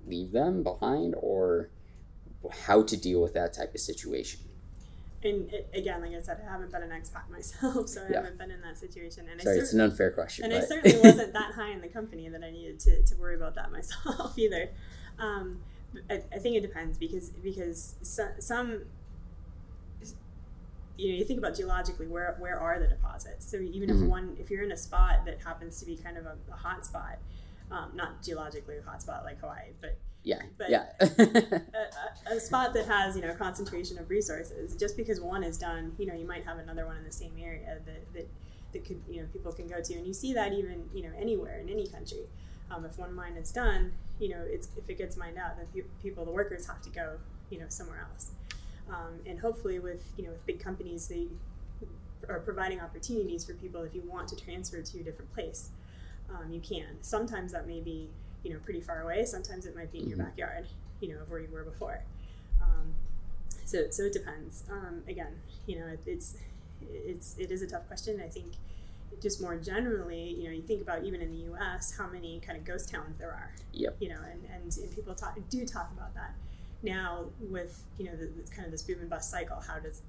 leave them behind or how to deal with that type of situation and it, again, like I said, I haven't been an expat myself, so I Yeah. haven't been in that situation. And sorry it's an unfair question and I certainly wasn't that high in the company that I needed to, to worry about that myself either. Um, I, I, think it depends because because some, some you know you think about geologically where where are the deposits? So even mm-hmm. if one if you're in a spot that happens to be kind of a, a hot spot um, not geologically a hot spot like hawaii but yeah but yeah. a, a, spot that has you know a concentration of resources just because one is done you know you might have another one in the same area that, that that could you know people can go to and you see that even you know anywhere in any country. Um, if one mine is done you know it's if it gets mined out then pe- people the workers have to go you know somewhere else um, and hopefully, with you know with big companies, they are providing opportunities for people if you want to transfer to a different place, um, you can. Sometimes that may be you know pretty far away. Sometimes it might be in your mm-hmm. backyard, you know, of where you were before. Um, so so it depends. Um, again, you know, it, it's it's it is a tough question. I think just more generally, you know, you think about even in the U.S. how many kind of ghost towns there are. Yep. You know, and, and, and people talk do talk about that now with you know the, the, kind of this boom and bust cycle how does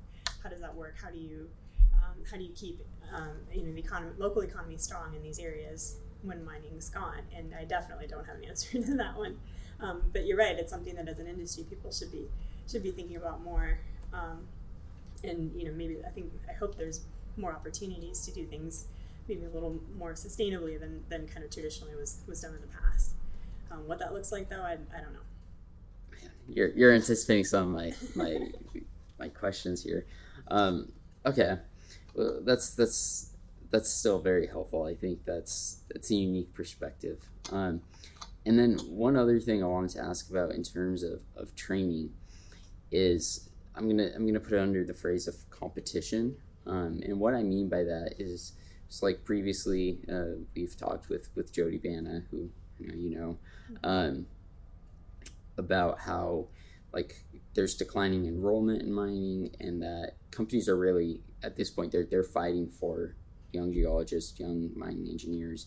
how does that work? How do you um, how do you keep um, you know the economy local economy strong in these areas when mining's gone? And i definitely don't have an answer to that one. Um, but you're right it's something that as an industry people should be should be thinking about more. Um, and you know maybe i think i hope there's more opportunities to do things maybe a little more sustainably than, than kind of traditionally was, was done in the past. Um, what that looks like though I, I don't know you're you're anticipating some of my my my questions here. Um, okay, well, that's that's that's still very helpful. I think that's that's a unique perspective. Um, and then one other thing I wanted to ask about in terms of, of training is I'm gonna I'm gonna put it under the phrase of competition. Um, and what I mean by that is just like previously uh, we've talked with with Jody Bana, who you know you know. Um, about how like there's declining enrollment in mining and that companies are really at this point they're they're fighting for young geologists, young mining engineers,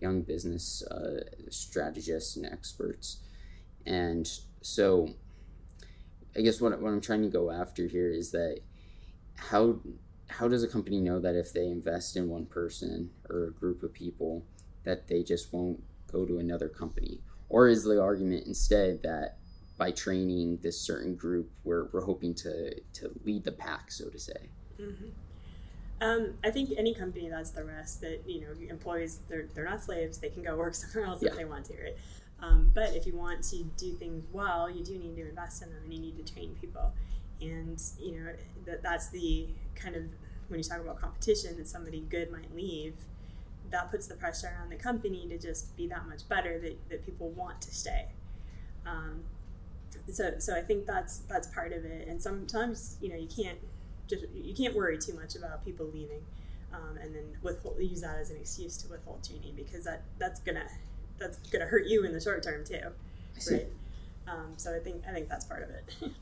young business uh, strategists and experts. And so I guess what, what I'm trying to go after here is that how how does a company know that if they invest in one person or a group of people that they just won't go to another company or is the argument instead that by training this certain group, we're, we're hoping to, to lead the pack, so to say? Mm-hmm. Um, I think any company that's the rest that you know employees they're, they're not slaves they can go work somewhere else yeah. if they want to right um, but if you want to do things well you do need to invest in them and you need to train people and you know that that's the kind of when you talk about competition that somebody good might leave that puts the pressure on the company to just be that much better that, that people want to stay. Um, so, so I think that's that's part of it. And sometimes you know you can't just you can't worry too much about people leaving, um, and then withhold use that as an excuse to withhold training because that that's gonna that's gonna hurt you in the short term too, right? Um, so I think I think that's part of it.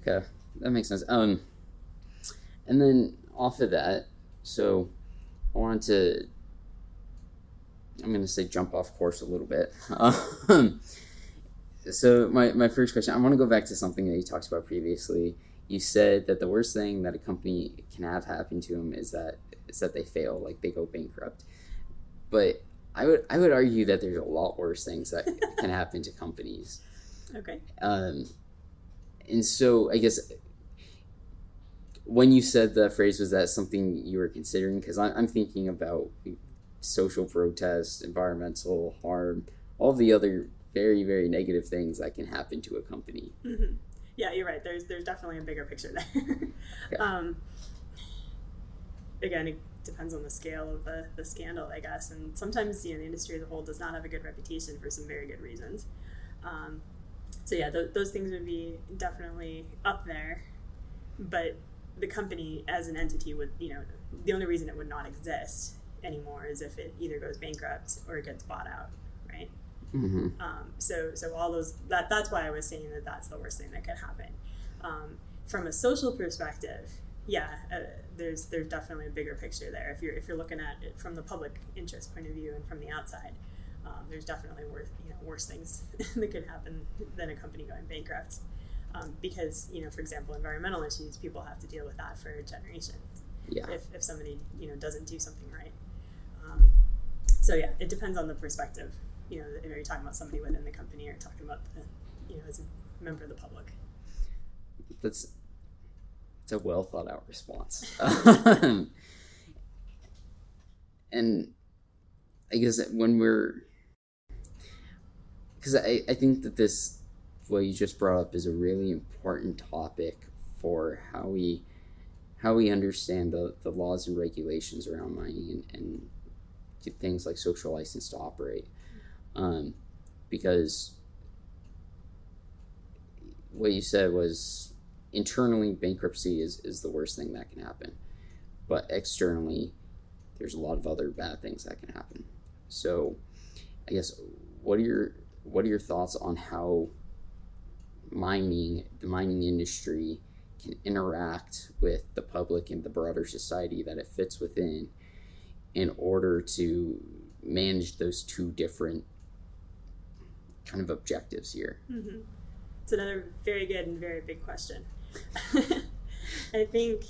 okay, that makes sense. Um, and then off of that, so I wanted to I'm going to say jump off course a little bit. Um, so my, my first question, I want to go back to something that you talked about previously. You said that the worst thing that a company can have happen to them is that is that they fail, like they go bankrupt. But I would I would argue that there's a lot worse things that can happen to companies. Okay. Um, and so I guess when you said the phrase, was that something you were considering? Because I'm thinking about social protest, environmental harm, all the other very very negative things that can happen to a company. Mm-hmm. Yeah, you're right. There's there's definitely a bigger picture there. yeah. um, again, it depends on the scale of the, the scandal, I guess. And sometimes you know the industry as a whole does not have a good reputation for some very good reasons. Um, so yeah, th- those things would be definitely up there. But the company as an entity would, you know, the only reason it would not exist anymore is if it either goes bankrupt or it gets bought out, right? Mm-hmm. Um, so, so all those that that's why I was saying that that's the worst thing that could happen. Um, from a social perspective, yeah, uh, there's there's definitely a bigger picture there. If you're if you're looking at it from the public interest point of view and from the outside, um, there's definitely worse you know worse things that could happen than a company going bankrupt. Um, because you know, for example, environmental issues, people have to deal with that for generations. Yeah. If, if somebody you know doesn't do something right. So yeah, it depends on the perspective you know, are you talking about somebody within the company or talking about the, you know, as a member of the public? That's it's a well thought out response. and I guess that when we're because I, I think that this what you just brought up is a really important topic for how we how we understand the, the laws and regulations around mining and, and things like social license to operate. Um, because what you said was internally bankruptcy is, is the worst thing that can happen. But externally there's a lot of other bad things that can happen. So i guess what are your what are your thoughts on how mining the mining industry can interact with the public and the broader society that it fits within in order to manage those two different kind of objectives here mm-hmm. it's another very good and very big question I think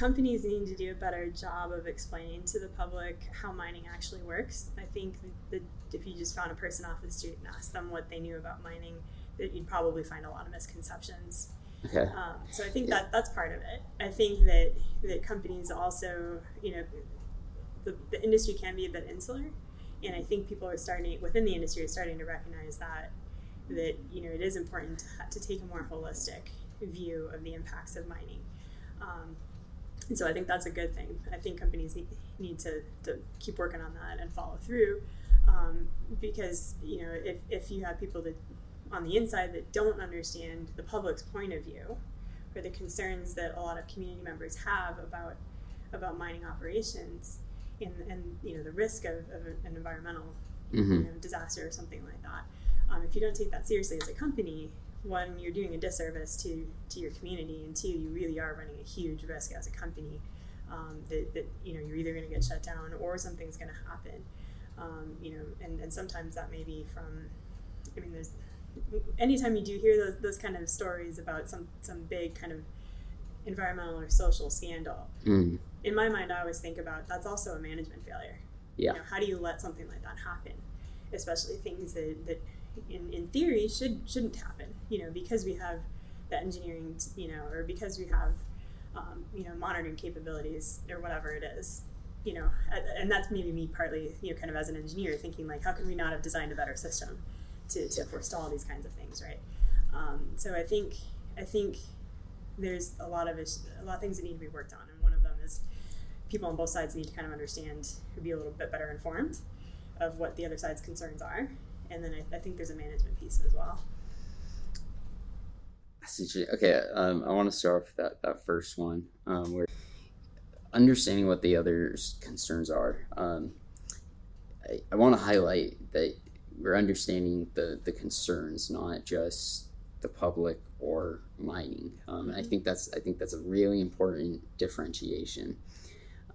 companies need to do a better job of explaining to the public how mining actually works. I think that if you just found a person off the street and asked them what they knew about mining, that you'd probably find a lot of misconceptions. Okay. Um, so I think that that's part of it. I think that that companies also, you know, the, the industry can be a bit insular, and I think people are starting within the industry are starting to recognize that that you know it is important to, to take a more holistic view of the impacts of mining. Um, and so I think that's a good thing. I think companies need, need to, to keep working on that and follow through um, because you know if, if you have people that on the inside that don't understand the public's point of view or the concerns that a lot of community members have about about mining operations and, and you know the risk of, of an environmental mm-hmm. you know, disaster or something like that um, if you don't take that seriously as a company, one, you're doing a disservice to, to your community, and two, you really are running a huge risk as a company um, that, that, you know, you're either going to get shut down or something's going to happen. Um, you know, and, and sometimes that may be from, I mean, there's, anytime you do hear those, those kind of stories about some, some big kind of environmental or social scandal, mm. in my mind, I always think about that's also a management failure. Yeah. You know, how do you let something like that happen? Especially things that, that in, in theory should shouldn't happen you know because we have the engineering you know or because we have um, you know monitoring capabilities or whatever it is you know and that's maybe me partly you know kind of as an engineer thinking like how can we not have designed a better system to, to forestall these kinds of things right um, so i think i think there's a lot of a lot of things that need to be worked on and one of them is people on both sides need to kind of understand be a little bit better informed of what the other side's concerns are and then I, I think there's a management piece as well. Okay, um, I want to start off with that, that first one, um, where understanding what the other's concerns are. Um, I, I want to highlight that we're understanding the, the concerns, not just the public or mining. Um, mm-hmm. I think that's I think that's a really important differentiation.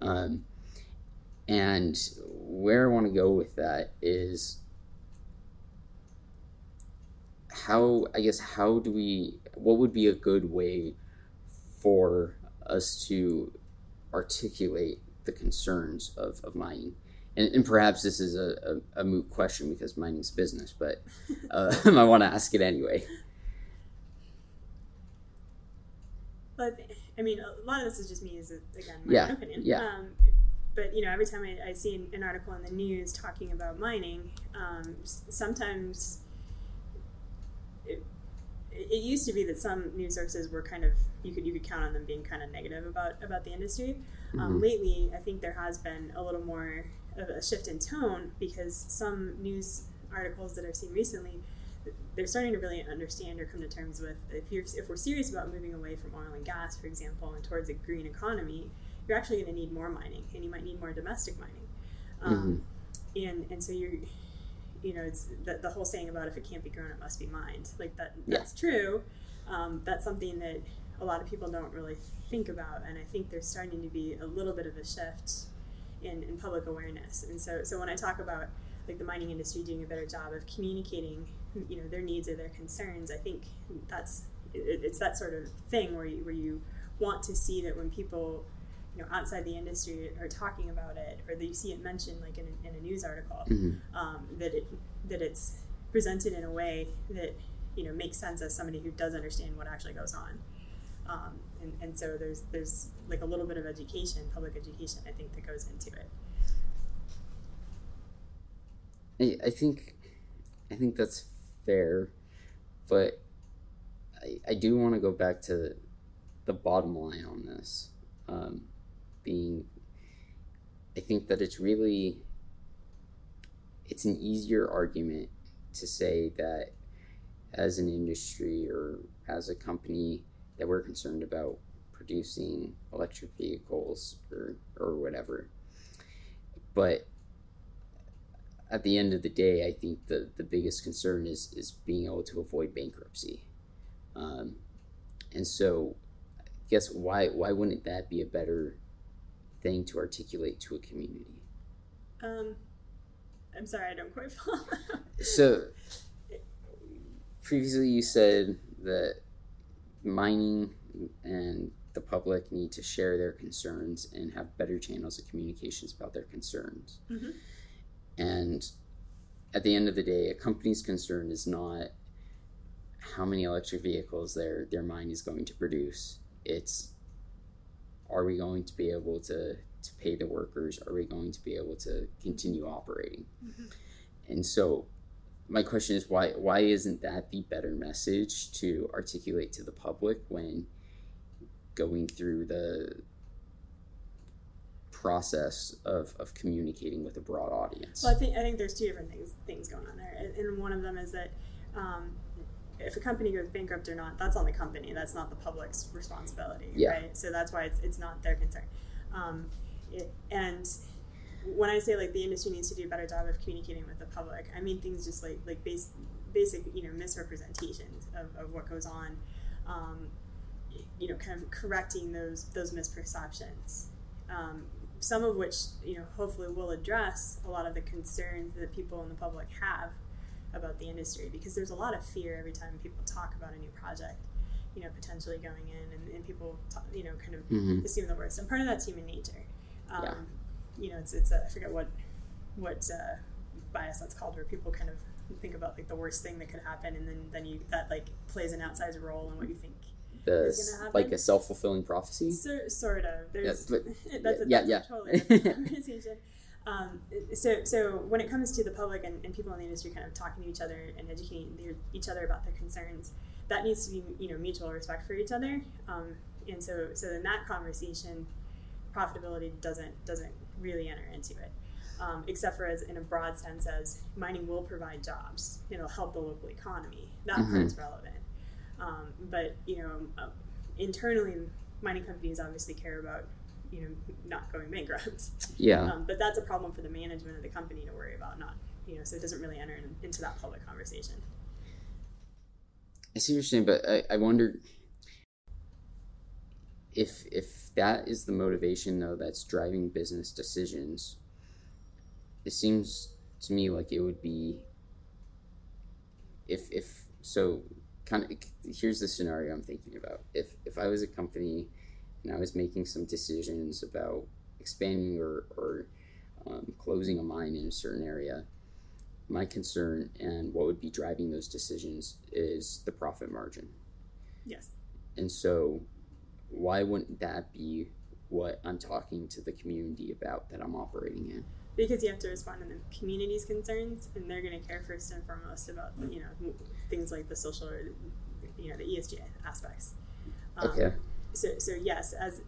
Um, and where I want to go with that is how I guess how do we what would be a good way for us to articulate the concerns of, of mining and, and perhaps this is a, a, a, moot question because mining's business but uh, I want to ask it anyway but I mean a lot of this is just me as a, again my yeah, opinion yeah. Um, but you know every time I, I see an, article in the news talking about mining um, sometimes it, it used to be that some news sources were kind of you could you could count on them being kind of negative about about the industry. Um, mm-hmm. Um, lately, I think there has been a little more of a shift in tone because some news articles that I've seen recently, they're starting to really understand or come to terms with if you're if we're serious about moving away from oil and gas, for example, and towards a green economy, you're actually going to need more mining, and you might need more domestic mining. Um, mm-hmm. And and so you're you know, it's the, the whole saying about if it can't be grown, it must be mined. Like that, that's yeah. true. Um, that's something that a lot of people don't really think about, and I think there's starting to be a little bit of a shift in, in public awareness. And so, so when I talk about like the mining industry doing a better job of communicating, you know, their needs or their concerns, I think that's it, it's that sort of thing where you, where you want to see that when people you know outside the industry are talking about it or that you see it mentioned like in a, in a news article Mhm. um, that it that it's presented in a way that you know makes sense as somebody who does understand what actually goes on um, and, and so there's there's like a little bit of education public education I think that goes into it I, I think I think that's fair, but I, I do want to go back to the bottom line on this. Um, being I think that it's really it's an easier argument to say that as an industry or as a company that we're concerned about producing electric vehicles or or whatever. But at the end of the day, I think the, the biggest concern is, is being able to avoid bankruptcy. Um, and so, I guess why why wouldn't that be a better thing to articulate to a community? um, I'm sorry I don't quite follow So, previously you said that mining and the public need to share their concerns and have better channels of communications about their concerns. Mhm. And at the end of the day, a company's concern is not how many electric vehicles their their mine is going to produce. It's are we going to be able to, to pay the workers? Are we going to be able to continue operating? Mhm. And so my question is why why isn't that the better message to articulate to the public when going through the process of, of communicating with a broad audience? Well, I think I think there's two different things things going on there, and, and one of them is that um, if a company goes bankrupt or not, that's on the company. That's not the public's responsibility, Yeah. right? So that's why it's, it's not their concern. Um, it, and when I say like the industry needs to do a better job of communicating with the public, I mean things just like like base, basic you know misrepresentations of, of what goes on. Um, you know, kind of correcting those those misperceptions. Um, some of which you know hopefully will address a lot of the concerns that people in the public have about the industry because there's a lot of fear every time people talk about a new project you know potentially going in and, and people talk, you know kind of Mhm. assume the worst and part of that's human nature um, Yeah. You know it's, it's a, I forget what what uh, bias that's called where people kind of think about like the worst thing that could happen and then then you that like plays an outsized role in what you think The, like a self fulfilling prophecy? so, sort of. There's but- that's a, yeah, that's yeah. totally conversation. Um, so, so when it comes to the public and, and people in the industry kind of talking to each other and educating their, each other about their concerns, that needs to be you know mutual respect for each other. Um, and so, so in that conversation, profitability doesn't doesn't really enter into it, um, except for as in a broad sense as mining will provide jobs. It'll help the local economy. That Mhm. part's relevant. Um, but you know, uh, internally, mining companies obviously care about you know not going bankrupt. Yeah. Um, but that's a problem for the management of the company to worry about, not you know. So it doesn't really enter in, into that public conversation. I see what you're saying, but I, I wonder if if that is the motivation though that's driving business decisions. It seems to me like it would be if if so kind of here's the scenario I'm thinking about. If if I was a company and I was making some decisions about expanding or or um, closing a mine in a certain area, my concern and what would be driving those decisions is the profit margin. Yes. And so, why wouldn't that be what I'm talking to the community about that I'm operating in? because you have to respond to the community's concerns, and they're going to care first and foremost about you know things like the social, or, you know, the ESG aspects. Um, Okay. So, so yes, as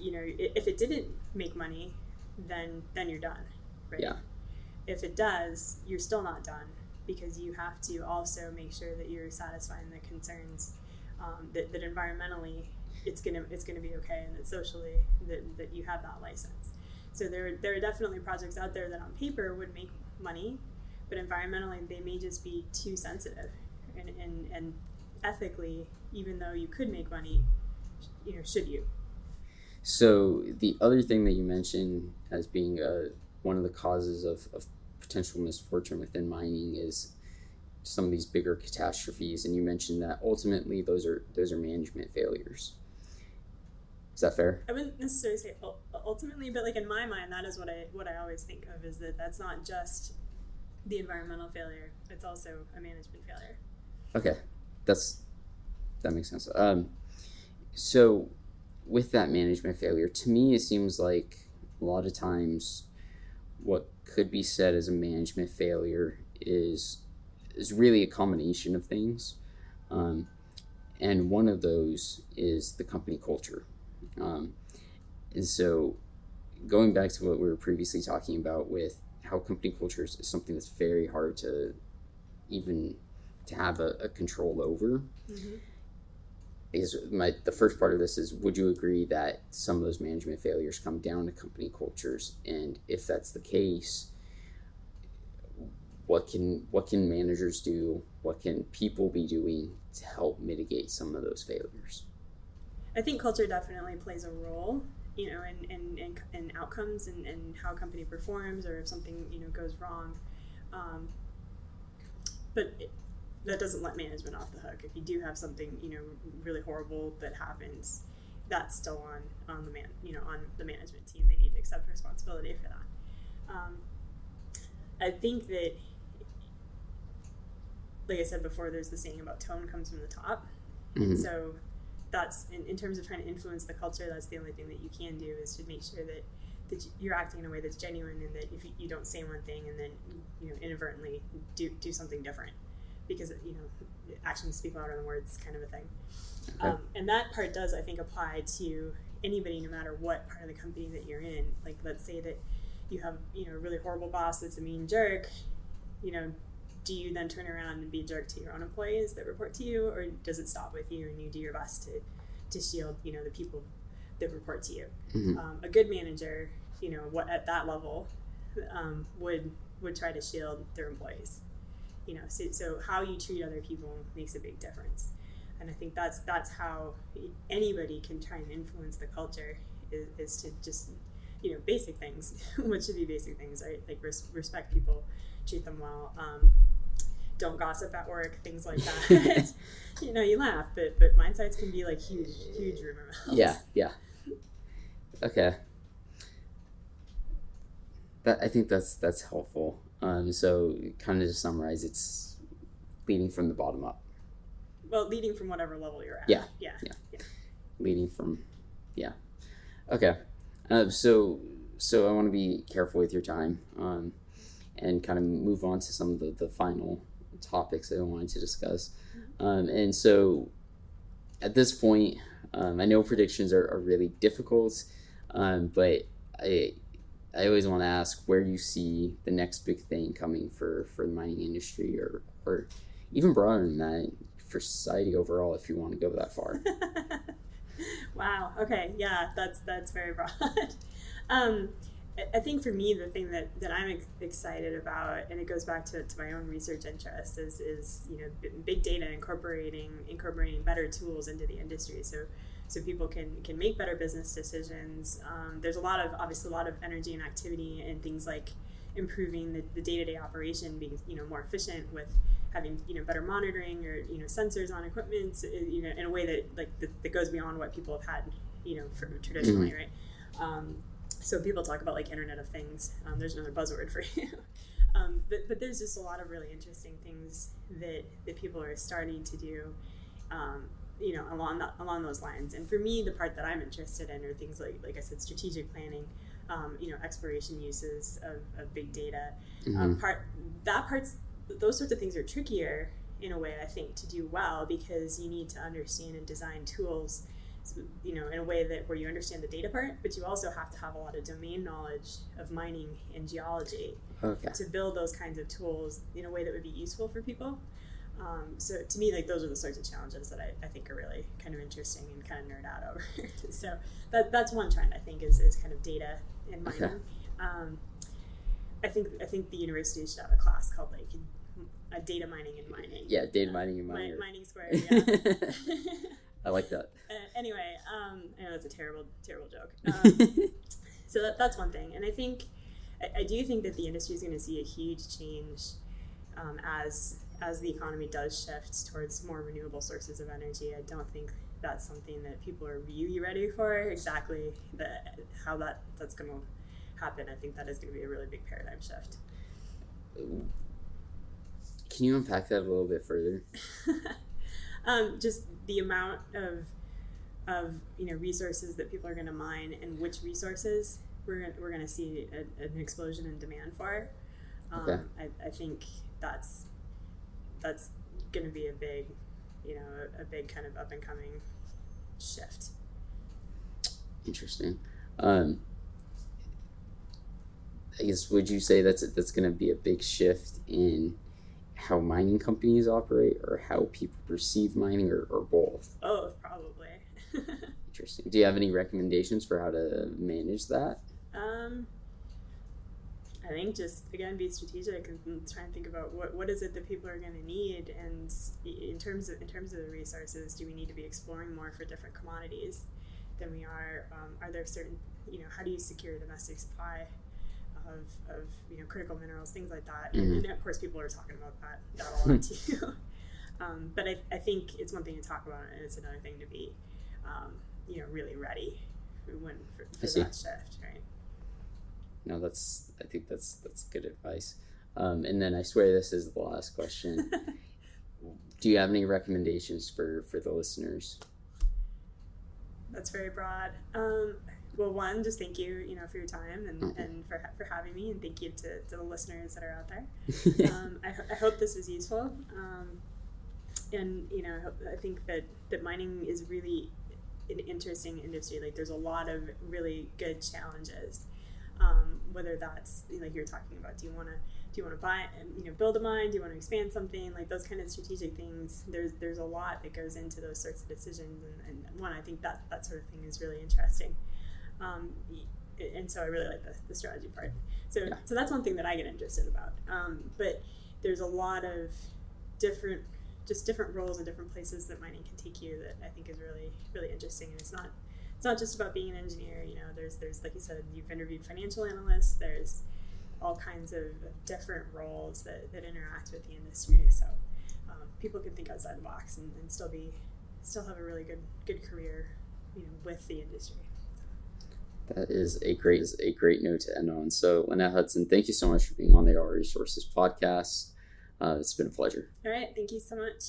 you know, if it didn't make money, then then you're done, right? Yeah. If it does, you're still not done because you have to also make sure that you're satisfying the concerns um, that, that environmentally it's gonna it's gonna be okay, and that socially that, that you have that license. So there there are definitely projects out there that on paper would make money, but environmentally they may just be too sensitive, and and, and ethically, even though you could make money, you know, should you? So, the other thing that you mentioned as being uh, one of the causes of, of potential misfortune within mining is some of these bigger catastrophes, and you mentioned that ultimately those are those are management failures. Is that fair? I wouldn't necessarily say ultimately, but like in my mind, that is what I what I always think of is that that's not just the environmental failure; it's also a management failure. Okay, that's that makes sense. Um, so with that management failure, to me, it seems like a lot of times what could be said as a management failure is is really a combination of things, um, and one of those is the company culture. Um, and so, going back to what we were previously talking about with how company culture is something that's very hard to even to have a, a control over. Mm-hmm. Is my the first part of this is would you agree that some of those management failures come down to company cultures, and if that's the case, what can what can managers do? What can people be doing to help mitigate some of those failures? I think culture definitely plays a role, you know, in, in, in, in outcomes and, and how a company performs or if something, you know, goes wrong. Um, but it, that doesn't let management off the hook. If you do have something, you know, really horrible that happens, that's still on, on the man, you know, on the management team. They need to accept responsibility for that. Um, I think that, like I said before, there's the saying about tone comes from the top. Mhm. So that's in, in terms of trying to influence the culture that's the only thing that you can do is to make sure that that you're acting in a way that's genuine and that if you, you don't say one thing and then you know inadvertently do do something different. Because you know actions speak louder than words kind of a thing. Okay. um, and that part does i think apply to anybody no matter what part of the company that you're in. Like let's say that you have you know a really horrible boss that's a mean jerk you know do you then turn around and be a jerk to your own employees that report to you or does it stop with you and you do your best to to shield you know the people that report to you? Mhm. um, a good manager you know what at that level um, would would try to shield their employees. You know so, so how you treat other people makes a big difference. And i think that's that's how anybody can try and influence the culture is, is to just you know basic things what should be basic things right? Like res- respect people treat them well um, don't gossip at work things like that you know you laugh but but mine sites can be like huge huge rumor mills Yeah, yeah. Okay. That I think that's that's helpful. Um, so kind of to summarize, it's leading from the bottom up, well leading from whatever level you're at Yeah. yeah leading from, yeah. Okay. Uh, so so I want to be careful with your time, um, and kind of move on to some of the, the final topics that I wanted to discuss. Um, and so at this point, um, I know predictions are, are really difficult, um, but I I always want to ask where you see the next big thing coming for, for the mining industry or, or even broader than that for society overall if you want to go that far. wow. Okay. Yeah, that's that's very broad. I- think for me, the thing that, that I'm excited about, and it goes back to, to my own research interest, is, is you know big data incorporating incorporating better tools into the industry. So so people can can make better business decisions. Um, there's a lot of obviously a lot of energy and activity and things like improving the, the day-to-day operation being you know more efficient with having you know better monitoring or you know sensors on equipment uh, you know in a way that like that, that goes beyond what people have had you know for traditionally right um, so people talk about like internet of things um, there's another buzzword for you. Um, but, but there's just a lot of really interesting things that that people are starting to do um, you know along that, along those lines. And for me the part that i'm interested in are things like like i said strategic planning um, you know exploration uses of, of big data. Um, Mhm. part that part's those sorts of things are trickier in a way i think to do well because you need to understand and design tools you know in a way that where you understand the data part but you also have to have a lot of domain knowledge of mining and geology Okay. to build those kinds of tools in a way that would be useful for people um, so to me like those are the sorts of challenges that I, I think are really kind of interesting and kind of nerd out over so that, that's one trend i think is, is kind of data in mining Okay. um, I think I think the university should have a class called like a data mining and mining. Yeah, data mining and Mi- mining. mining square. Yeah. I like that. uh, anyway, um, I know it's a terrible, terrible joke. Um, so that, that's one thing, and I think I, I do think that the industry is going to see a huge change um, as as the economy does shift towards more renewable sources of energy. I don't think that's something that people are really ready for. Exactly the how that that's going to happen. I think that is going to be a really big paradigm shift. Can you unpack that a little bit further? um, just the amount of of you know resources that people are going to mine and which resources we're gonna, we're going to see a, an explosion in demand for. Um, okay. I, I think that's that's going to be a big you know a, a big kind of up and coming shift. Interesting. Um, I guess would you say that's that's going to be a big shift in how mining companies operate or how people perceive mining or, or both? Both, probably. Interesting. Do you have any recommendations for how to manage that? Um, I think just again be strategic and try and think about what, what is it that people are going to need, and in terms of in terms of the resources, do we need to be exploring more for different commodities than we are? Um, are there certain you know how do you secure domestic supply of, of you know critical minerals, things like that. Mm-hmm. And, of course, people are talking about that that a lot too. um, but I, I think it's one thing to talk about, and it's another thing to be um, you know really ready when for, for that shift, right? No, that's I think that's that's good advice. Um, and then I swear this is the last question. Do you have any recommendations for for the listeners? That's very broad. Um, well, one, just thank you, you know, for your time and, mm-hmm. and for, for having me, and thank you to, to the listeners that are out there. um, I, I, hope this was useful. Um, and you know, I, hope, I think that that mining is really an interesting industry. Like, there's a lot of really good challenges. Um, whether that's like you're talking about, do you want to do you want to buy and you know build a mine do you want to expand something like those kind of strategic things there's there's a lot that goes into those sorts of decisions and, and one i think that that sort of thing is really interesting um, and so I really like the, the strategy part. So, yeah. so that's one thing that I get interested about. Um, but there's a lot of different, just different roles and different places that mining can take you that I think is really, really interesting. And it's not, it's not just about being an engineer. You know, there's, there's like you said, you've interviewed financial analysts. There's all kinds of different roles that, that interact with the industry. So um, people can think outside the box and, and still be, still have a really good, good career, you know, with the industry. That is a great is a great note to end on. So, Lynnette Hutson, thank you so much for being on the Our Resources podcast. Uh, it's been a pleasure. All right, thank you so much.